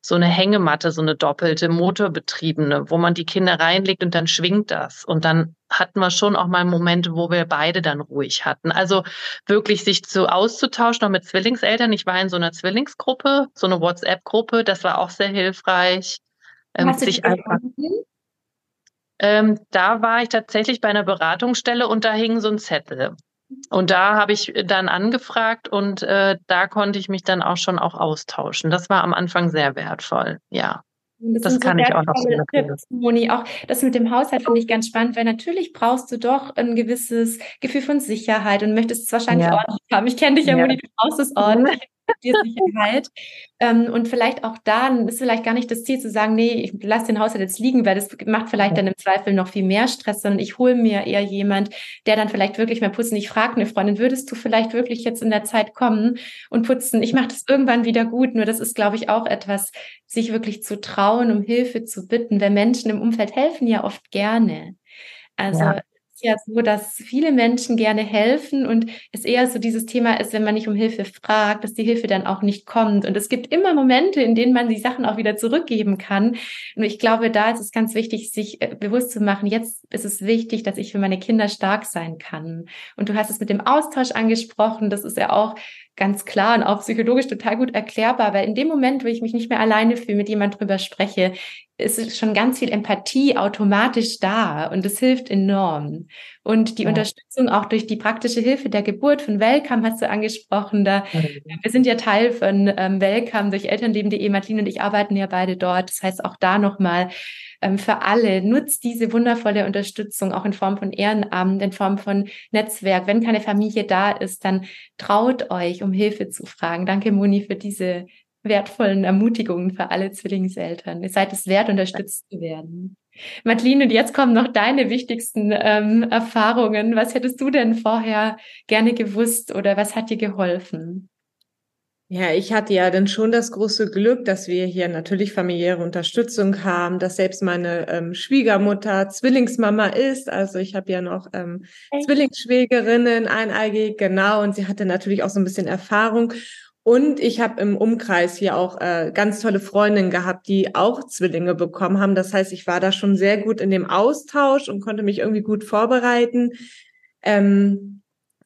so eine Hängematte, so eine doppelte motorbetriebene, wo man die Kinder reinlegt und dann schwingt das. Und dann hatten wir schon auch mal Momente, wo wir beide dann ruhig hatten. Also wirklich sich zu auszutauschen, auch mit Zwillingseltern. Ich war in so einer Zwillingsgruppe, so eine WhatsApp-Gruppe, das war auch sehr hilfreich. Ähm, sich einfach, ähm, da war ich tatsächlich bei einer Beratungsstelle und da hing so ein Zettel. Und da habe ich dann angefragt und äh, da konnte ich mich dann auch schon auch austauschen. Das war am Anfang sehr wertvoll, ja.
Das, das kann so ich auch noch Tipps, Moni. Auch das mit dem Haushalt finde ich ganz spannend, weil natürlich brauchst du doch ein gewisses Gefühl von Sicherheit und möchtest es wahrscheinlich ja. ordentlich haben. Ich kenne dich ja, ja, Moni, du brauchst es ordentlich dir Sicherheit. ähm, und vielleicht auch da ist vielleicht gar nicht das Ziel zu sagen, nee, ich lasse den Haushalt jetzt liegen, weil das macht vielleicht dann im Zweifel noch viel mehr Stress, sondern ich hole mir eher jemand, der dann vielleicht wirklich mehr putzen. Ich frage eine Freundin, würdest du vielleicht wirklich jetzt in der Zeit kommen und putzen? Ich mache das irgendwann wieder gut. Nur das ist, glaube ich, auch etwas, sich wirklich zu trauen, um Hilfe zu bitten, weil Menschen im Umfeld helfen ja oft gerne. Also ja ja so, dass viele Menschen gerne helfen und es eher so dieses Thema ist, wenn man nicht um Hilfe fragt, dass die Hilfe dann auch nicht kommt. Und es gibt immer Momente, in denen man die Sachen auch wieder zurückgeben kann. Und ich glaube, da ist es ganz wichtig, sich äh, bewusst zu machen, jetzt ist es wichtig, dass ich für meine Kinder stark sein kann. Und du hast es mit dem Austausch angesprochen. Das ist ja auch ganz klar und auch psychologisch total gut erklärbar, weil in dem Moment, wo ich mich nicht mehr alleine fühle, mit jemand drüber spreche, ist schon ganz viel Empathie automatisch da und es hilft enorm. Und die ja. Unterstützung auch durch die praktische Hilfe der Geburt von Welcome hast du angesprochen. Da, ja. Wir sind ja Teil von ähm, Welcome durch Elternleben.de. Martin und ich arbeiten ja beide dort. Das heißt auch da nochmal für alle, nutzt diese wundervolle Unterstützung auch in Form von Ehrenamt, in Form von Netzwerk. Wenn keine Familie da ist, dann traut euch, um Hilfe zu fragen. Danke, Moni, für diese wertvollen Ermutigungen für alle Zwillingseltern. Ihr seid es wert, unterstützt zu werden. Madeline, und jetzt kommen noch deine wichtigsten ähm, Erfahrungen. Was hättest du denn vorher gerne gewusst oder was hat dir geholfen?
Ja, ich hatte ja dann schon das große Glück, dass wir hier natürlich familiäre Unterstützung haben, dass selbst meine ähm, Schwiegermutter Zwillingsmama ist. Also ich habe ja noch ähm, Zwillingsschwägerinnen, eineigig, genau. Und sie hatte natürlich auch so ein bisschen Erfahrung. Und ich habe im Umkreis hier auch äh, ganz tolle Freundinnen gehabt, die auch Zwillinge bekommen haben. Das heißt, ich war da schon sehr gut in dem Austausch und konnte mich irgendwie gut vorbereiten. Ähm,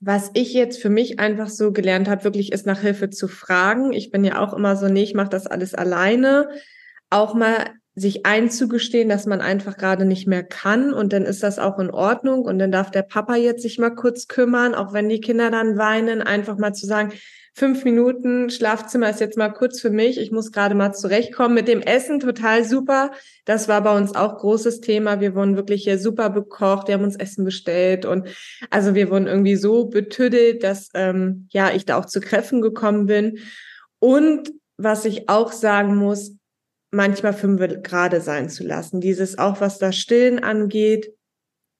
was ich jetzt für mich einfach so gelernt habe, wirklich ist nach Hilfe zu fragen. Ich bin ja auch immer so, nee, ich mache das alles alleine. Auch mal sich einzugestehen, dass man einfach gerade nicht mehr kann und dann ist das auch in Ordnung und dann darf der Papa jetzt sich mal kurz kümmern, auch wenn die Kinder dann weinen, einfach mal zu sagen, fünf Minuten Schlafzimmer ist jetzt mal kurz für mich. Ich muss gerade mal zurechtkommen mit dem Essen. Total super. Das war bei uns auch großes Thema. Wir wurden wirklich hier super bekocht. Wir haben uns Essen bestellt und also wir wurden irgendwie so betüdelt, dass ähm, ja ich da auch zu Kräften gekommen bin. Und was ich auch sagen muss, manchmal fünf gerade sein zu lassen. Dieses auch, was das Stillen angeht,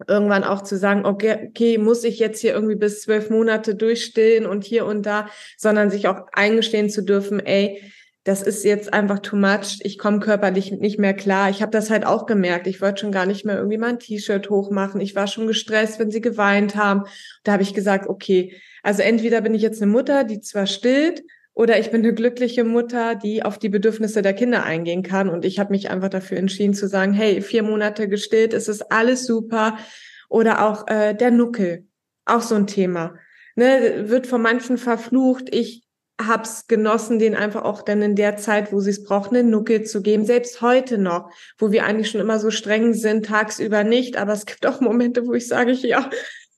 irgendwann auch zu sagen, okay, okay, muss ich jetzt hier irgendwie bis zwölf Monate durchstillen und hier und da, sondern sich auch eingestehen zu dürfen, ey, das ist jetzt einfach too much, ich komme körperlich nicht mehr klar. Ich habe das halt auch gemerkt. Ich wollte schon gar nicht mehr irgendwie mein T-Shirt hochmachen. Ich war schon gestresst, wenn sie geweint haben. Da habe ich gesagt, okay, also entweder bin ich jetzt eine Mutter, die zwar stillt, oder ich bin eine glückliche Mutter, die auf die Bedürfnisse der Kinder eingehen kann. Und ich habe mich einfach dafür entschieden zu sagen, hey, vier Monate gestillt, es ist alles super. Oder auch äh, der Nuckel, auch so ein Thema. Ne, wird von manchen verflucht. Ich hab's genossen, den einfach auch dann in der Zeit, wo sie es brauchen, einen Nuckel zu geben. Selbst heute noch, wo wir eigentlich schon immer so streng sind, tagsüber nicht. Aber es gibt auch Momente, wo ich sage, ja,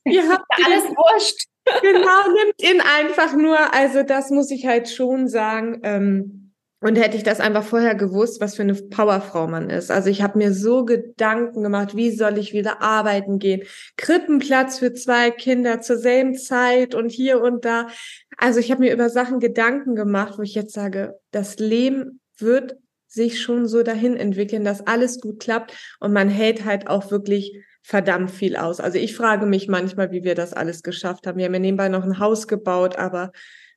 ihr habt alles wurscht genau, nimmt ihn einfach nur. Also das muss ich halt schon sagen. Ähm, und hätte ich das einfach vorher gewusst, was für eine Powerfrau man ist. Also ich habe mir so Gedanken gemacht, wie soll ich wieder arbeiten gehen? Krippenplatz für zwei Kinder zur selben Zeit und hier und da. Also ich habe mir über Sachen Gedanken gemacht, wo ich jetzt sage, das Leben wird sich schon so dahin entwickeln, dass alles gut klappt und man hält halt auch wirklich verdammt viel aus. Also ich frage mich manchmal, wie wir das alles geschafft haben. Wir haben ja nebenbei noch ein Haus gebaut, aber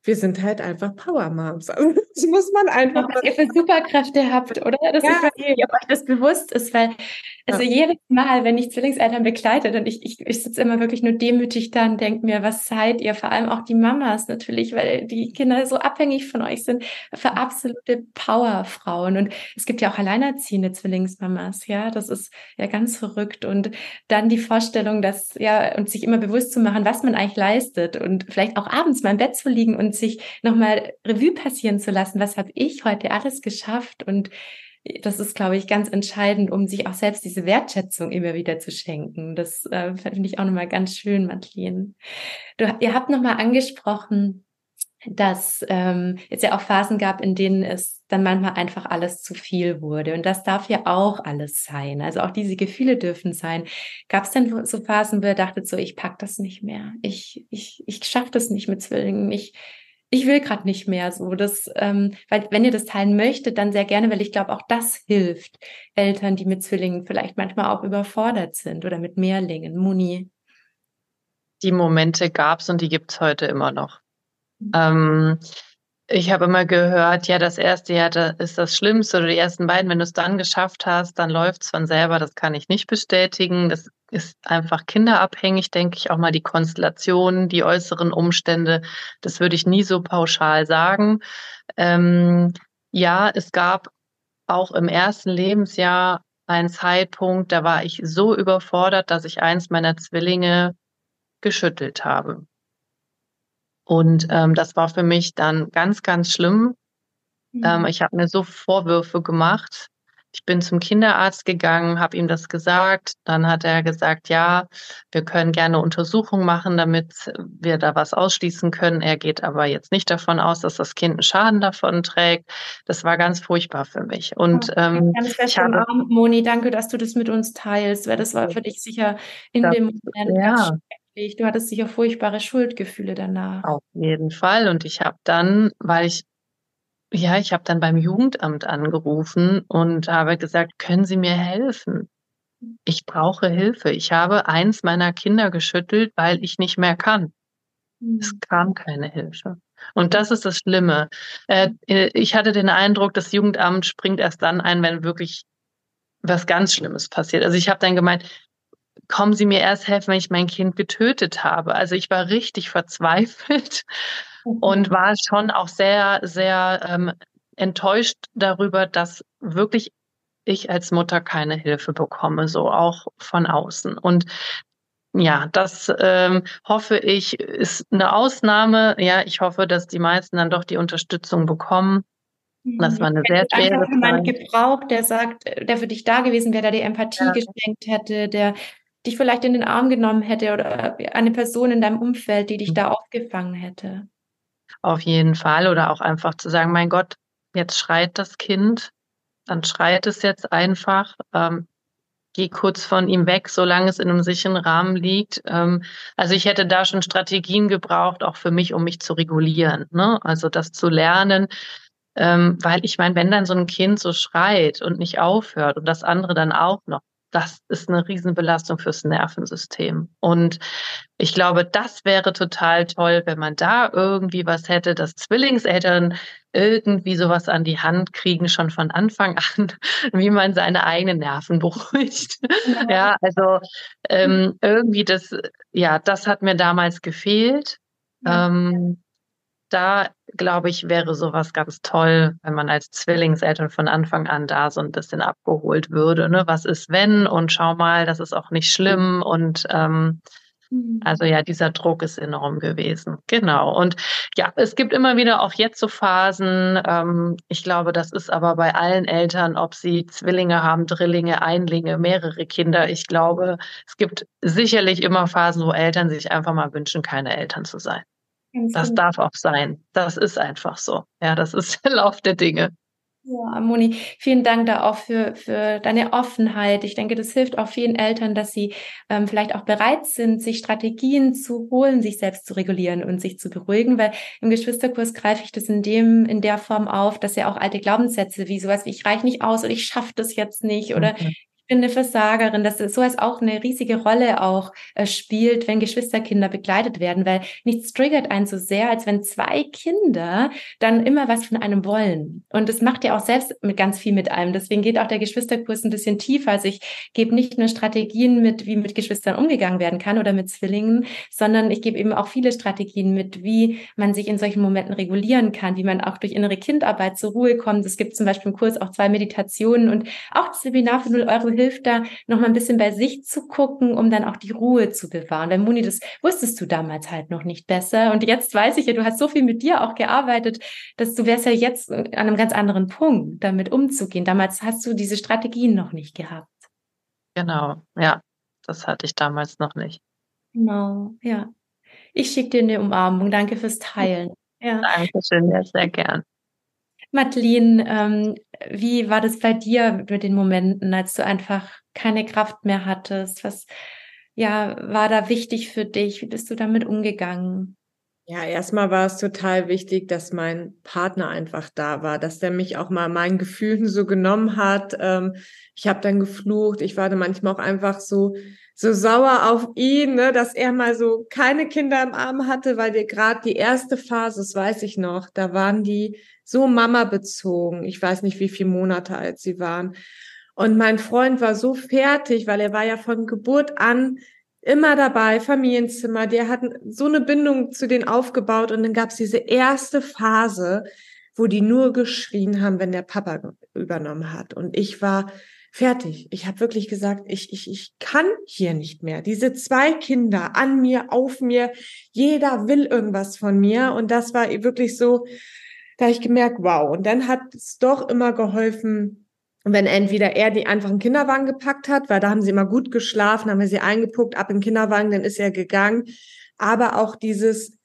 wir sind halt einfach Power Moms. Also das muss man einfach.
Was ihr für Superkräfte habt, oder? Das ja, ist, ob euch das bewusst ist, weil also ja. jedes Mal, wenn ich Zwillingseltern begleite, dann ich, ich, ich sitze immer wirklich nur demütig da und denke mir, was seid ihr? Vor allem auch die Mamas natürlich, weil die Kinder so abhängig von euch sind, für absolute Powerfrauen. Und es gibt ja auch alleinerziehende Zwillingsmamas, ja. Das ist ja ganz verrückt. Und dann die Vorstellung, dass, ja, und sich immer bewusst zu machen, was man eigentlich leistet und vielleicht auch abends mal im Bett zu liegen und sich nochmal Revue passieren zu lassen, was habe ich heute alles geschafft und das ist, glaube ich, ganz entscheidend, um sich auch selbst diese Wertschätzung immer wieder zu schenken. Das äh, finde ich auch nochmal ganz schön, Madeleine. Du, ihr habt nochmal angesprochen, dass ähm, es ja auch Phasen gab, in denen es dann manchmal einfach alles zu viel wurde. Und das darf ja auch alles sein. Also auch diese Gefühle dürfen sein. Gab es denn so Phasen, wo ihr dachtet, so, ich pack das nicht mehr. Ich, ich, ich schaffe das nicht mit Zwillingen. Ich, ich will gerade nicht mehr so. Das, ähm, weil wenn ihr das teilen möchtet, dann sehr gerne, weil ich glaube, auch das hilft Eltern, die mit Zwillingen vielleicht manchmal auch überfordert sind oder mit Mehrlingen. Muni.
Die Momente gab es und die gibt es heute immer noch. Mhm. Ähm, ich habe immer gehört, ja, das erste Jahr ist das Schlimmste oder die ersten beiden, wenn du es dann geschafft hast, dann läuft es von selber. Das kann ich nicht bestätigen. Das ist einfach kinderabhängig, denke ich, auch mal die Konstellation, die äußeren Umstände. Das würde ich nie so pauschal sagen. Ähm, ja, es gab auch im ersten Lebensjahr einen Zeitpunkt, da war ich so überfordert, dass ich eins meiner Zwillinge geschüttelt habe. Und ähm, das war für mich dann ganz, ganz schlimm. Mhm. Ähm, ich habe mir so Vorwürfe gemacht. Ich bin zum Kinderarzt gegangen, habe ihm das gesagt. Dann hat er gesagt, ja, wir können gerne Untersuchungen machen, damit wir da was ausschließen können. Er geht aber jetzt nicht davon aus, dass das Kind einen Schaden davon trägt. Das war ganz furchtbar für mich. Und okay, ähm,
ganz ich habe, Moni, danke, dass du das mit uns teilst, weil das war für dich sicher in das, dem Moment ja. Du hattest sicher furchtbare Schuldgefühle danach.
Auf jeden Fall. Und ich habe dann, weil ich ja, ich habe dann beim Jugendamt angerufen und habe gesagt, können Sie mir helfen? Ich brauche Hilfe. Ich habe eins meiner Kinder geschüttelt, weil ich nicht mehr kann. Es mhm. kam keine Hilfe. Und das ist das Schlimme. Äh, ich hatte den Eindruck, das Jugendamt springt erst dann ein, wenn wirklich was ganz Schlimmes passiert. Also ich habe dann gemeint, kommen Sie mir erst helfen, wenn ich mein Kind getötet habe. Also ich war richtig verzweifelt mhm. und war schon auch sehr, sehr ähm, enttäuscht darüber, dass wirklich ich als Mutter keine Hilfe bekomme, so auch von außen. Und ja, das ähm, hoffe ich, ist eine Ausnahme. Ja, ich hoffe, dass die meisten dann doch die Unterstützung bekommen. Das war eine sehr schwere
einfach jemand gebraucht, der sagt, der für dich da gewesen wäre, der dir Empathie ja. geschenkt hätte, der dich vielleicht in den Arm genommen hätte oder eine Person in deinem Umfeld, die dich mhm. da aufgefangen hätte.
Auf jeden Fall. Oder auch einfach zu sagen, mein Gott, jetzt schreit das Kind, dann schreit es jetzt einfach. Ähm, geh kurz von ihm weg, solange es in einem sicheren Rahmen liegt. Ähm, also ich hätte da schon Strategien gebraucht, auch für mich, um mich zu regulieren. Ne? Also das zu lernen, ähm, weil ich meine, wenn dann so ein Kind so schreit und nicht aufhört und das andere dann auch noch, das ist eine Riesenbelastung fürs Nervensystem. Und ich glaube, das wäre total toll, wenn man da irgendwie was hätte, dass Zwillingseltern irgendwie sowas an die Hand kriegen, schon von Anfang an, wie man seine eigenen Nerven beruhigt. Ja, ja also ähm, irgendwie das, ja, das hat mir damals gefehlt. Ja. Ähm, da glaube ich, wäre sowas ganz toll, wenn man als Zwillingseltern von Anfang an da so ein bisschen abgeholt würde. Ne? Was ist wenn? Und schau mal, das ist auch nicht schlimm. Und ähm, mhm. also ja, dieser Druck ist enorm gewesen. Genau. Und ja, es gibt immer wieder auch jetzt so Phasen. Ähm, ich glaube, das ist aber bei allen Eltern, ob sie Zwillinge haben, Drillinge, Einlinge, mehrere Kinder. Ich glaube, es gibt sicherlich immer Phasen, wo Eltern sich einfach mal wünschen, keine Eltern zu sein. Ganz das gut. darf auch sein. Das ist einfach so. Ja, das ist der Lauf der Dinge.
Ja, Moni, vielen Dank da auch für, für deine Offenheit. Ich denke, das hilft auch vielen Eltern, dass sie ähm, vielleicht auch bereit sind, sich Strategien zu holen, sich selbst zu regulieren und sich zu beruhigen, weil im Geschwisterkurs greife ich das in dem, in der Form auf, dass ja auch alte Glaubenssätze wie sowas wie ich reich nicht aus oder ich schaffe das jetzt nicht oder mhm bin eine Versagerin, dass sowas auch eine riesige Rolle auch äh, spielt, wenn Geschwisterkinder begleitet werden, weil nichts triggert einen so sehr, als wenn zwei Kinder dann immer was von einem wollen. Und das macht ja auch selbst mit ganz viel mit einem. Deswegen geht auch der Geschwisterkurs ein bisschen tiefer. Also ich gebe nicht nur Strategien mit, wie mit Geschwistern umgegangen werden kann oder mit Zwillingen, sondern ich gebe eben auch viele Strategien mit, wie man sich in solchen Momenten regulieren kann, wie man auch durch innere Kindarbeit zur Ruhe kommt. Es gibt zum Beispiel im Kurs auch zwei Meditationen und auch das Seminar für 0 Euro hilft da, noch mal ein bisschen bei sich zu gucken, um dann auch die Ruhe zu bewahren. Weil Moni, das wusstest du damals halt noch nicht besser. Und jetzt weiß ich ja, du hast so viel mit dir auch gearbeitet, dass du wärst ja jetzt an einem ganz anderen Punkt, damit umzugehen. Damals hast du diese Strategien noch nicht gehabt.
Genau, ja, das hatte ich damals noch nicht.
Genau, ja. Ich schicke dir eine Umarmung. Danke fürs Teilen.
Ja. Dankeschön, ja, sehr gern.
Madeline, ähm, wie war das bei dir mit den Momenten, als du einfach keine Kraft mehr hattest? Was ja, war da wichtig für dich? Wie bist du damit umgegangen?
Ja, erstmal war es total wichtig, dass mein Partner einfach da war, dass der mich auch mal meinen Gefühlen so genommen hat. Ähm, ich habe dann geflucht. Ich war dann manchmal auch einfach so so sauer auf ihn, ne, dass er mal so keine Kinder im Arm hatte, weil wir gerade die erste Phase, das weiß ich noch, da waren die so Mama bezogen. Ich weiß nicht, wie viele Monate alt sie waren. Und mein Freund war so fertig, weil er war ja von Geburt an immer dabei, Familienzimmer, der hat so eine Bindung zu denen aufgebaut und dann gab's diese erste Phase, wo die nur geschrien haben, wenn der Papa übernommen hat. Und ich war fertig. Ich habe wirklich gesagt, ich, ich, ich kann hier nicht mehr. Diese zwei Kinder an mir, auf mir, jeder will irgendwas von mir. Und das war wirklich so, da habe ich gemerkt, wow. Und dann hat es doch immer geholfen, wenn entweder er die einfach einen Kinderwagen gepackt hat, weil da haben sie immer gut geschlafen, haben wir sie eingepuckt, ab im Kinderwagen, dann ist er gegangen. Aber auch dieses,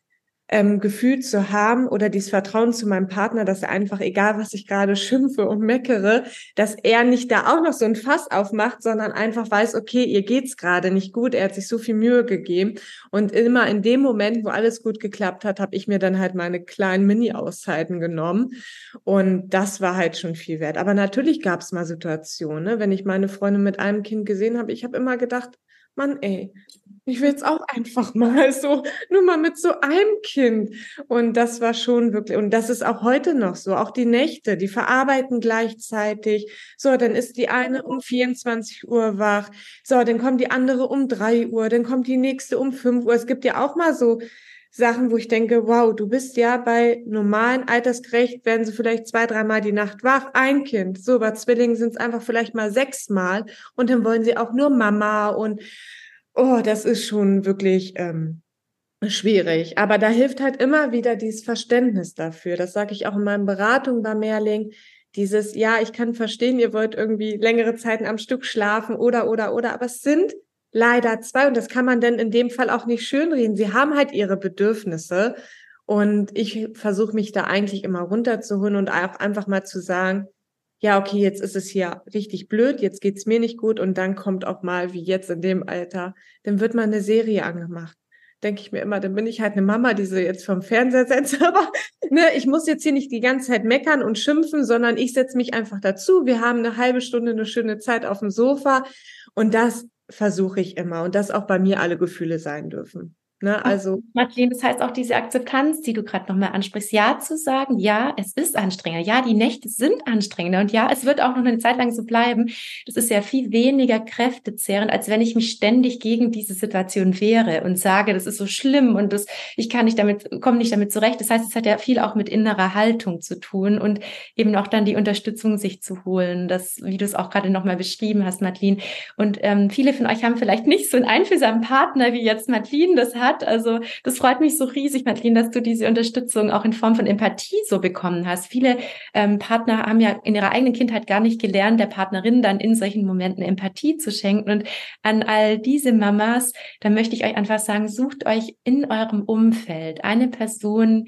ähm, Gefühl zu haben oder dieses Vertrauen zu meinem Partner, dass er einfach, egal was ich gerade schimpfe und meckere, dass er nicht da auch noch so ein Fass aufmacht, sondern einfach weiß, okay, ihr geht's gerade nicht gut, er hat sich so viel Mühe gegeben. Und immer in dem Moment, wo alles gut geklappt hat, habe ich mir dann halt meine kleinen Mini-Auszeiten genommen. Und das war halt schon viel wert. Aber natürlich gab es mal Situationen, ne? wenn ich meine Freundin mit einem Kind gesehen habe, ich habe immer gedacht, Mann, ey, ich will jetzt auch einfach mal so, nur mal mit so einem Kind. Und das war schon wirklich, und das ist auch heute noch so, auch die Nächte, die verarbeiten gleichzeitig. So, dann ist die eine um 24 Uhr wach. So, dann kommt die andere um drei Uhr, dann kommt die nächste um fünf Uhr. Es gibt ja auch mal so Sachen, wo ich denke, wow, du bist ja bei normalen Altersgerecht, werden sie vielleicht zwei, dreimal die Nacht wach, ein Kind. So, bei Zwillingen sind es einfach vielleicht mal sechsmal und dann wollen sie auch nur Mama und oh, das ist schon wirklich ähm, schwierig. Aber da hilft halt immer wieder dieses Verständnis dafür. Das sage ich auch in meinen Beratungen bei Mehrling. Dieses, ja, ich kann verstehen, ihr wollt irgendwie längere Zeiten am Stück schlafen oder, oder, oder, aber es sind leider zwei und das kann man denn in dem Fall auch nicht schönreden. Sie haben halt ihre Bedürfnisse und ich versuche mich da eigentlich immer runterzuholen und auch einfach mal zu sagen, ja, okay, jetzt ist es hier richtig blöd, jetzt geht's mir nicht gut und dann kommt auch mal, wie jetzt in dem Alter, dann wird mal eine Serie angemacht. Denke ich mir immer, dann bin ich halt eine Mama, die sie jetzt vom Fernseher setzt, aber ne, ich muss jetzt hier nicht die ganze Zeit meckern und schimpfen, sondern ich setze mich einfach dazu. Wir haben eine halbe Stunde, eine schöne Zeit auf dem Sofa und das versuche ich immer und dass auch bei mir alle Gefühle sein dürfen. Ne, also
Madeleine, das heißt auch diese Akzeptanz, die du gerade nochmal ansprichst, ja zu sagen, ja, es ist anstrengender, ja, die Nächte sind anstrengender und ja, es wird auch noch eine Zeit lang so bleiben. Das ist ja viel weniger kräftezehrend, als wenn ich mich ständig gegen diese Situation wehre und sage, das ist so schlimm und das, ich kann nicht damit, komme nicht damit zurecht. Das heißt, es hat ja viel auch mit innerer Haltung zu tun und eben auch dann die Unterstützung sich zu holen, das, wie du es auch gerade nochmal beschrieben hast, Madeleine. Und ähm, viele von euch haben vielleicht nicht so einen einfühlsamen Partner wie jetzt Madeleine, das hat hat. Also das freut mich so riesig, Madeleine, dass du diese Unterstützung auch in Form von Empathie so bekommen hast. Viele ähm, Partner haben ja in ihrer eigenen Kindheit gar nicht gelernt, der Partnerin dann in solchen Momenten Empathie zu schenken. Und an all diese Mamas, da möchte ich euch einfach sagen, sucht euch in eurem Umfeld eine Person,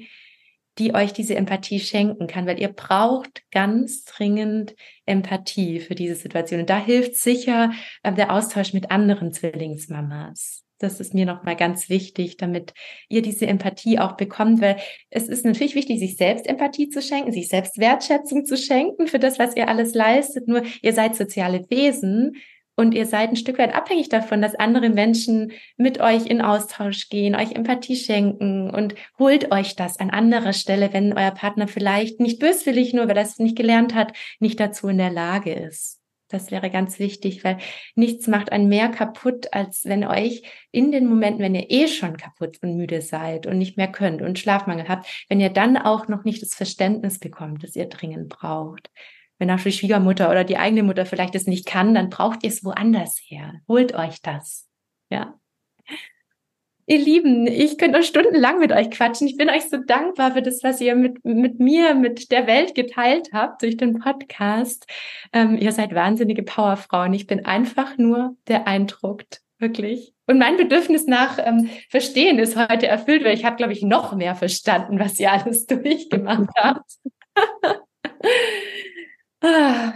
die euch diese Empathie schenken kann, weil ihr braucht ganz dringend Empathie für diese Situation. Und da hilft sicher äh, der Austausch mit anderen Zwillingsmamas. Das ist mir nochmal ganz wichtig, damit ihr diese Empathie auch bekommt, weil es ist natürlich wichtig, sich selbst Empathie zu schenken, sich selbst Wertschätzung zu schenken für das, was ihr alles leistet. Nur ihr seid soziale Wesen und ihr seid ein Stück weit abhängig davon, dass andere Menschen mit euch in Austausch gehen, euch Empathie schenken und holt euch das an anderer Stelle, wenn euer Partner vielleicht nicht böswillig, nur weil er es nicht gelernt hat, nicht dazu in der Lage ist. Das wäre ganz wichtig, weil nichts macht einen mehr kaputt, als wenn euch in den Momenten, wenn ihr eh schon kaputt und müde seid und nicht mehr könnt und Schlafmangel habt, wenn ihr dann auch noch nicht das Verständnis bekommt, das ihr dringend braucht. Wenn auch die Schwiegermutter oder die eigene Mutter vielleicht es nicht kann, dann braucht ihr es woanders her. Holt euch das. Ja. Ihr Lieben, ich könnte noch stundenlang mit euch quatschen. Ich bin euch so dankbar für das, was ihr mit, mit mir, mit der Welt geteilt habt durch den Podcast. Ähm, ihr seid wahnsinnige Powerfrauen. Ich bin einfach nur beeindruckt. Wirklich. Und mein Bedürfnis nach ähm, Verstehen ist heute erfüllt, weil ich habe, glaube ich, noch mehr verstanden, was ihr alles durchgemacht habt. ah.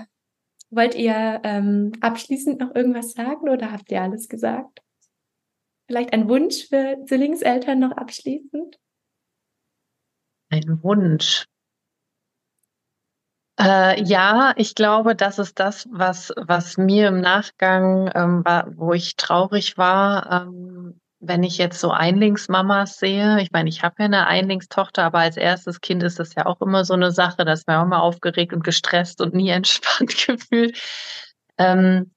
Wollt ihr ähm, abschließend noch irgendwas sagen oder habt ihr alles gesagt? Vielleicht ein Wunsch für Zwillingseltern noch abschließend?
Ein Wunsch. Äh, ja, ich glaube, das ist das, was, was mir im Nachgang, ähm, war, wo ich traurig war, ähm, wenn ich jetzt so Einlingsmamas sehe. Ich meine, ich habe ja eine Einlingstochter, aber als erstes Kind ist das ja auch immer so eine Sache, dass man auch immer aufgeregt und gestresst und nie entspannt gefühlt. Ähm,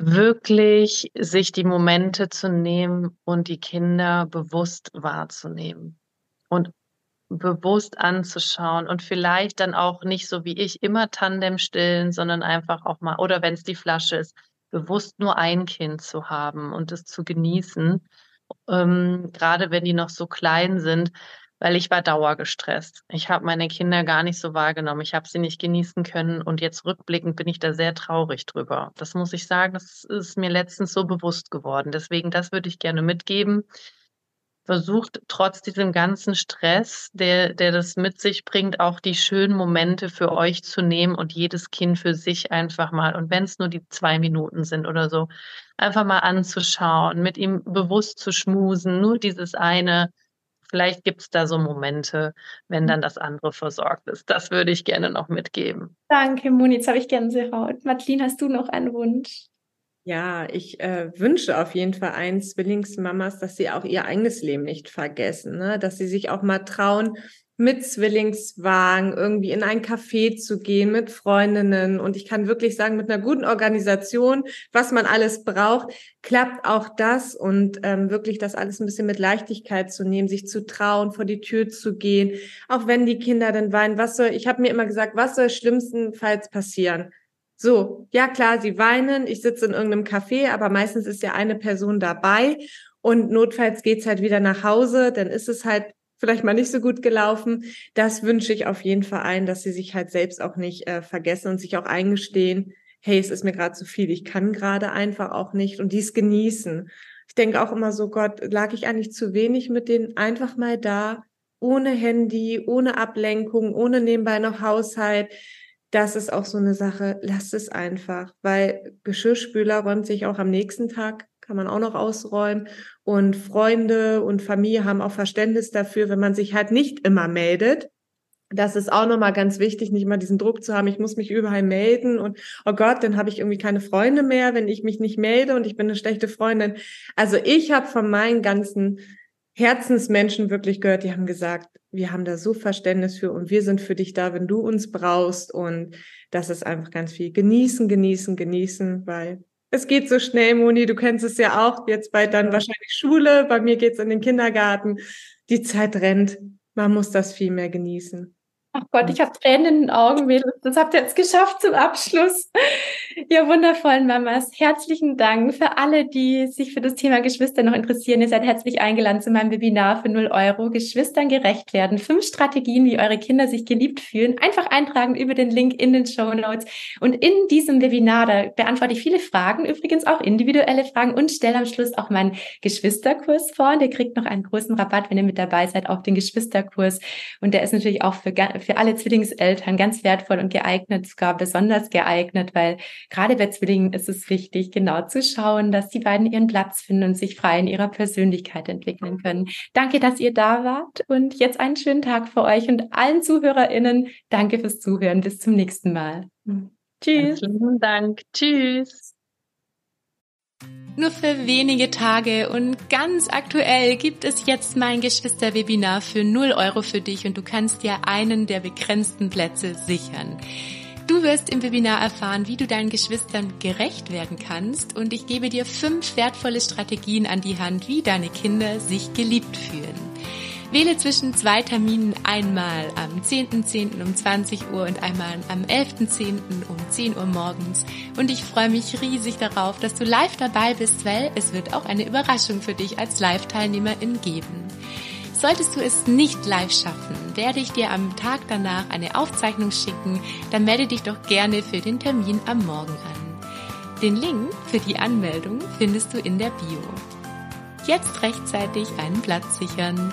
wirklich sich die Momente zu nehmen und die Kinder bewusst wahrzunehmen und bewusst anzuschauen und vielleicht dann auch nicht so wie ich immer Tandem stillen, sondern einfach auch mal, oder wenn es die Flasche ist, bewusst nur ein Kind zu haben und es zu genießen, ähm, gerade wenn die noch so klein sind, weil ich war dauergestresst. Ich habe meine Kinder gar nicht so wahrgenommen. Ich habe sie nicht genießen können und jetzt rückblickend bin ich da sehr traurig drüber. Das muss ich sagen, das ist mir letztens so bewusst geworden. Deswegen, das würde ich gerne mitgeben. versucht trotz diesem ganzen Stress, der, der das mit sich bringt, auch die schönen Momente für euch zu nehmen und jedes Kind für sich einfach mal, und wenn es nur die zwei Minuten sind oder so, einfach mal anzuschauen, mit ihm bewusst zu schmusen, nur dieses eine. Vielleicht gibt es da so Momente, wenn dann das andere versorgt ist. Das würde ich gerne noch mitgeben.
Danke, Moni. Jetzt habe ich Gänsehaut. Madeline, hast du noch einen Wunsch?
Ja, ich äh, wünsche auf jeden Fall allen Zwillingsmamas, dass sie auch ihr eigenes Leben nicht vergessen, ne? dass sie sich auch mal trauen, mit Zwillingswagen irgendwie in ein Café zu gehen mit Freundinnen. Und ich kann wirklich sagen, mit einer guten Organisation, was man alles braucht, klappt auch das und ähm, wirklich das alles ein bisschen mit Leichtigkeit zu nehmen, sich zu trauen, vor die Tür zu gehen, auch wenn die Kinder dann weinen. Was soll, ich habe mir immer gesagt, was soll schlimmstenfalls passieren? So, ja klar, sie weinen, ich sitze in irgendeinem Café, aber meistens ist ja eine Person dabei und notfalls geht's halt wieder nach Hause, dann ist es halt vielleicht mal nicht so gut gelaufen. Das wünsche ich auf jeden Fall ein, dass sie sich halt selbst auch nicht äh, vergessen und sich auch eingestehen, hey, es ist mir gerade zu viel, ich kann gerade einfach auch nicht und dies genießen. Ich denke auch immer so, Gott, lag ich eigentlich zu wenig mit denen einfach mal da, ohne Handy, ohne Ablenkung, ohne nebenbei noch Haushalt das ist auch so eine Sache, lasst es einfach, weil Geschirrspüler räumt sich auch am nächsten Tag, kann man auch noch ausräumen. Und Freunde und Familie haben auch Verständnis dafür, wenn man sich halt nicht immer meldet. Das ist auch nochmal ganz wichtig, nicht immer diesen Druck zu haben, ich muss mich überall melden und oh Gott, dann habe ich irgendwie keine Freunde mehr, wenn ich mich nicht melde und ich bin eine schlechte Freundin. Also ich habe von meinen ganzen Herzensmenschen wirklich gehört, die haben gesagt, wir haben da so Verständnis für und wir sind für dich da, wenn du uns brauchst. Und das ist einfach ganz viel. Genießen, genießen, genießen, weil es geht so schnell, Moni. Du kennst es ja auch. Jetzt bald dann wahrscheinlich Schule. Bei mir geht's in den Kindergarten. Die Zeit rennt. Man muss das viel mehr genießen.
Ach Gott, ich habe Tränen in den Augen, Mädels. Das habt ihr jetzt geschafft zum Abschluss. Ihr wundervollen Mamas, herzlichen Dank für alle, die sich für das Thema Geschwister noch interessieren. Ihr seid herzlich eingeladen zu meinem Webinar für 0 Euro. Geschwistern gerecht werden. Fünf Strategien, wie eure Kinder sich geliebt fühlen. Einfach eintragen über den Link in den Show Notes. Und in diesem Webinar, da beantworte ich viele Fragen, übrigens auch individuelle Fragen und stelle am Schluss auch meinen Geschwisterkurs vor. Und ihr kriegt noch einen großen Rabatt, wenn ihr mit dabei seid, auf den Geschwisterkurs. Und der ist natürlich auch für für alle Zwillingseltern ganz wertvoll und geeignet, sogar besonders geeignet, weil gerade bei Zwillingen ist es wichtig, genau zu schauen, dass die beiden ihren Platz finden und sich frei in ihrer Persönlichkeit entwickeln können. Danke, dass ihr da wart und jetzt einen schönen Tag für euch und allen ZuhörerInnen. Danke fürs Zuhören. Bis zum nächsten Mal.
Tschüss. Vielen Dank. Tschüss.
Nur für wenige Tage und ganz aktuell gibt es jetzt mein Geschwisterwebinar für 0 Euro für dich und du kannst dir einen der begrenzten Plätze sichern. Du wirst im Webinar erfahren, wie du deinen Geschwistern gerecht werden kannst und ich gebe dir fünf wertvolle Strategien an die Hand, wie deine Kinder sich geliebt fühlen. Wähle zwischen zwei Terminen einmal am 10.10. .10. um 20 Uhr und einmal am 11.10. um 10 Uhr morgens. Und ich freue mich riesig darauf, dass du live dabei bist, weil es wird auch eine Überraschung für dich als Live-Teilnehmerin geben. Solltest du es nicht live schaffen, werde ich dir am Tag danach eine Aufzeichnung schicken, dann melde dich doch gerne für den Termin am Morgen an. Den Link für die Anmeldung findest du in der Bio. Jetzt rechtzeitig einen Platz sichern.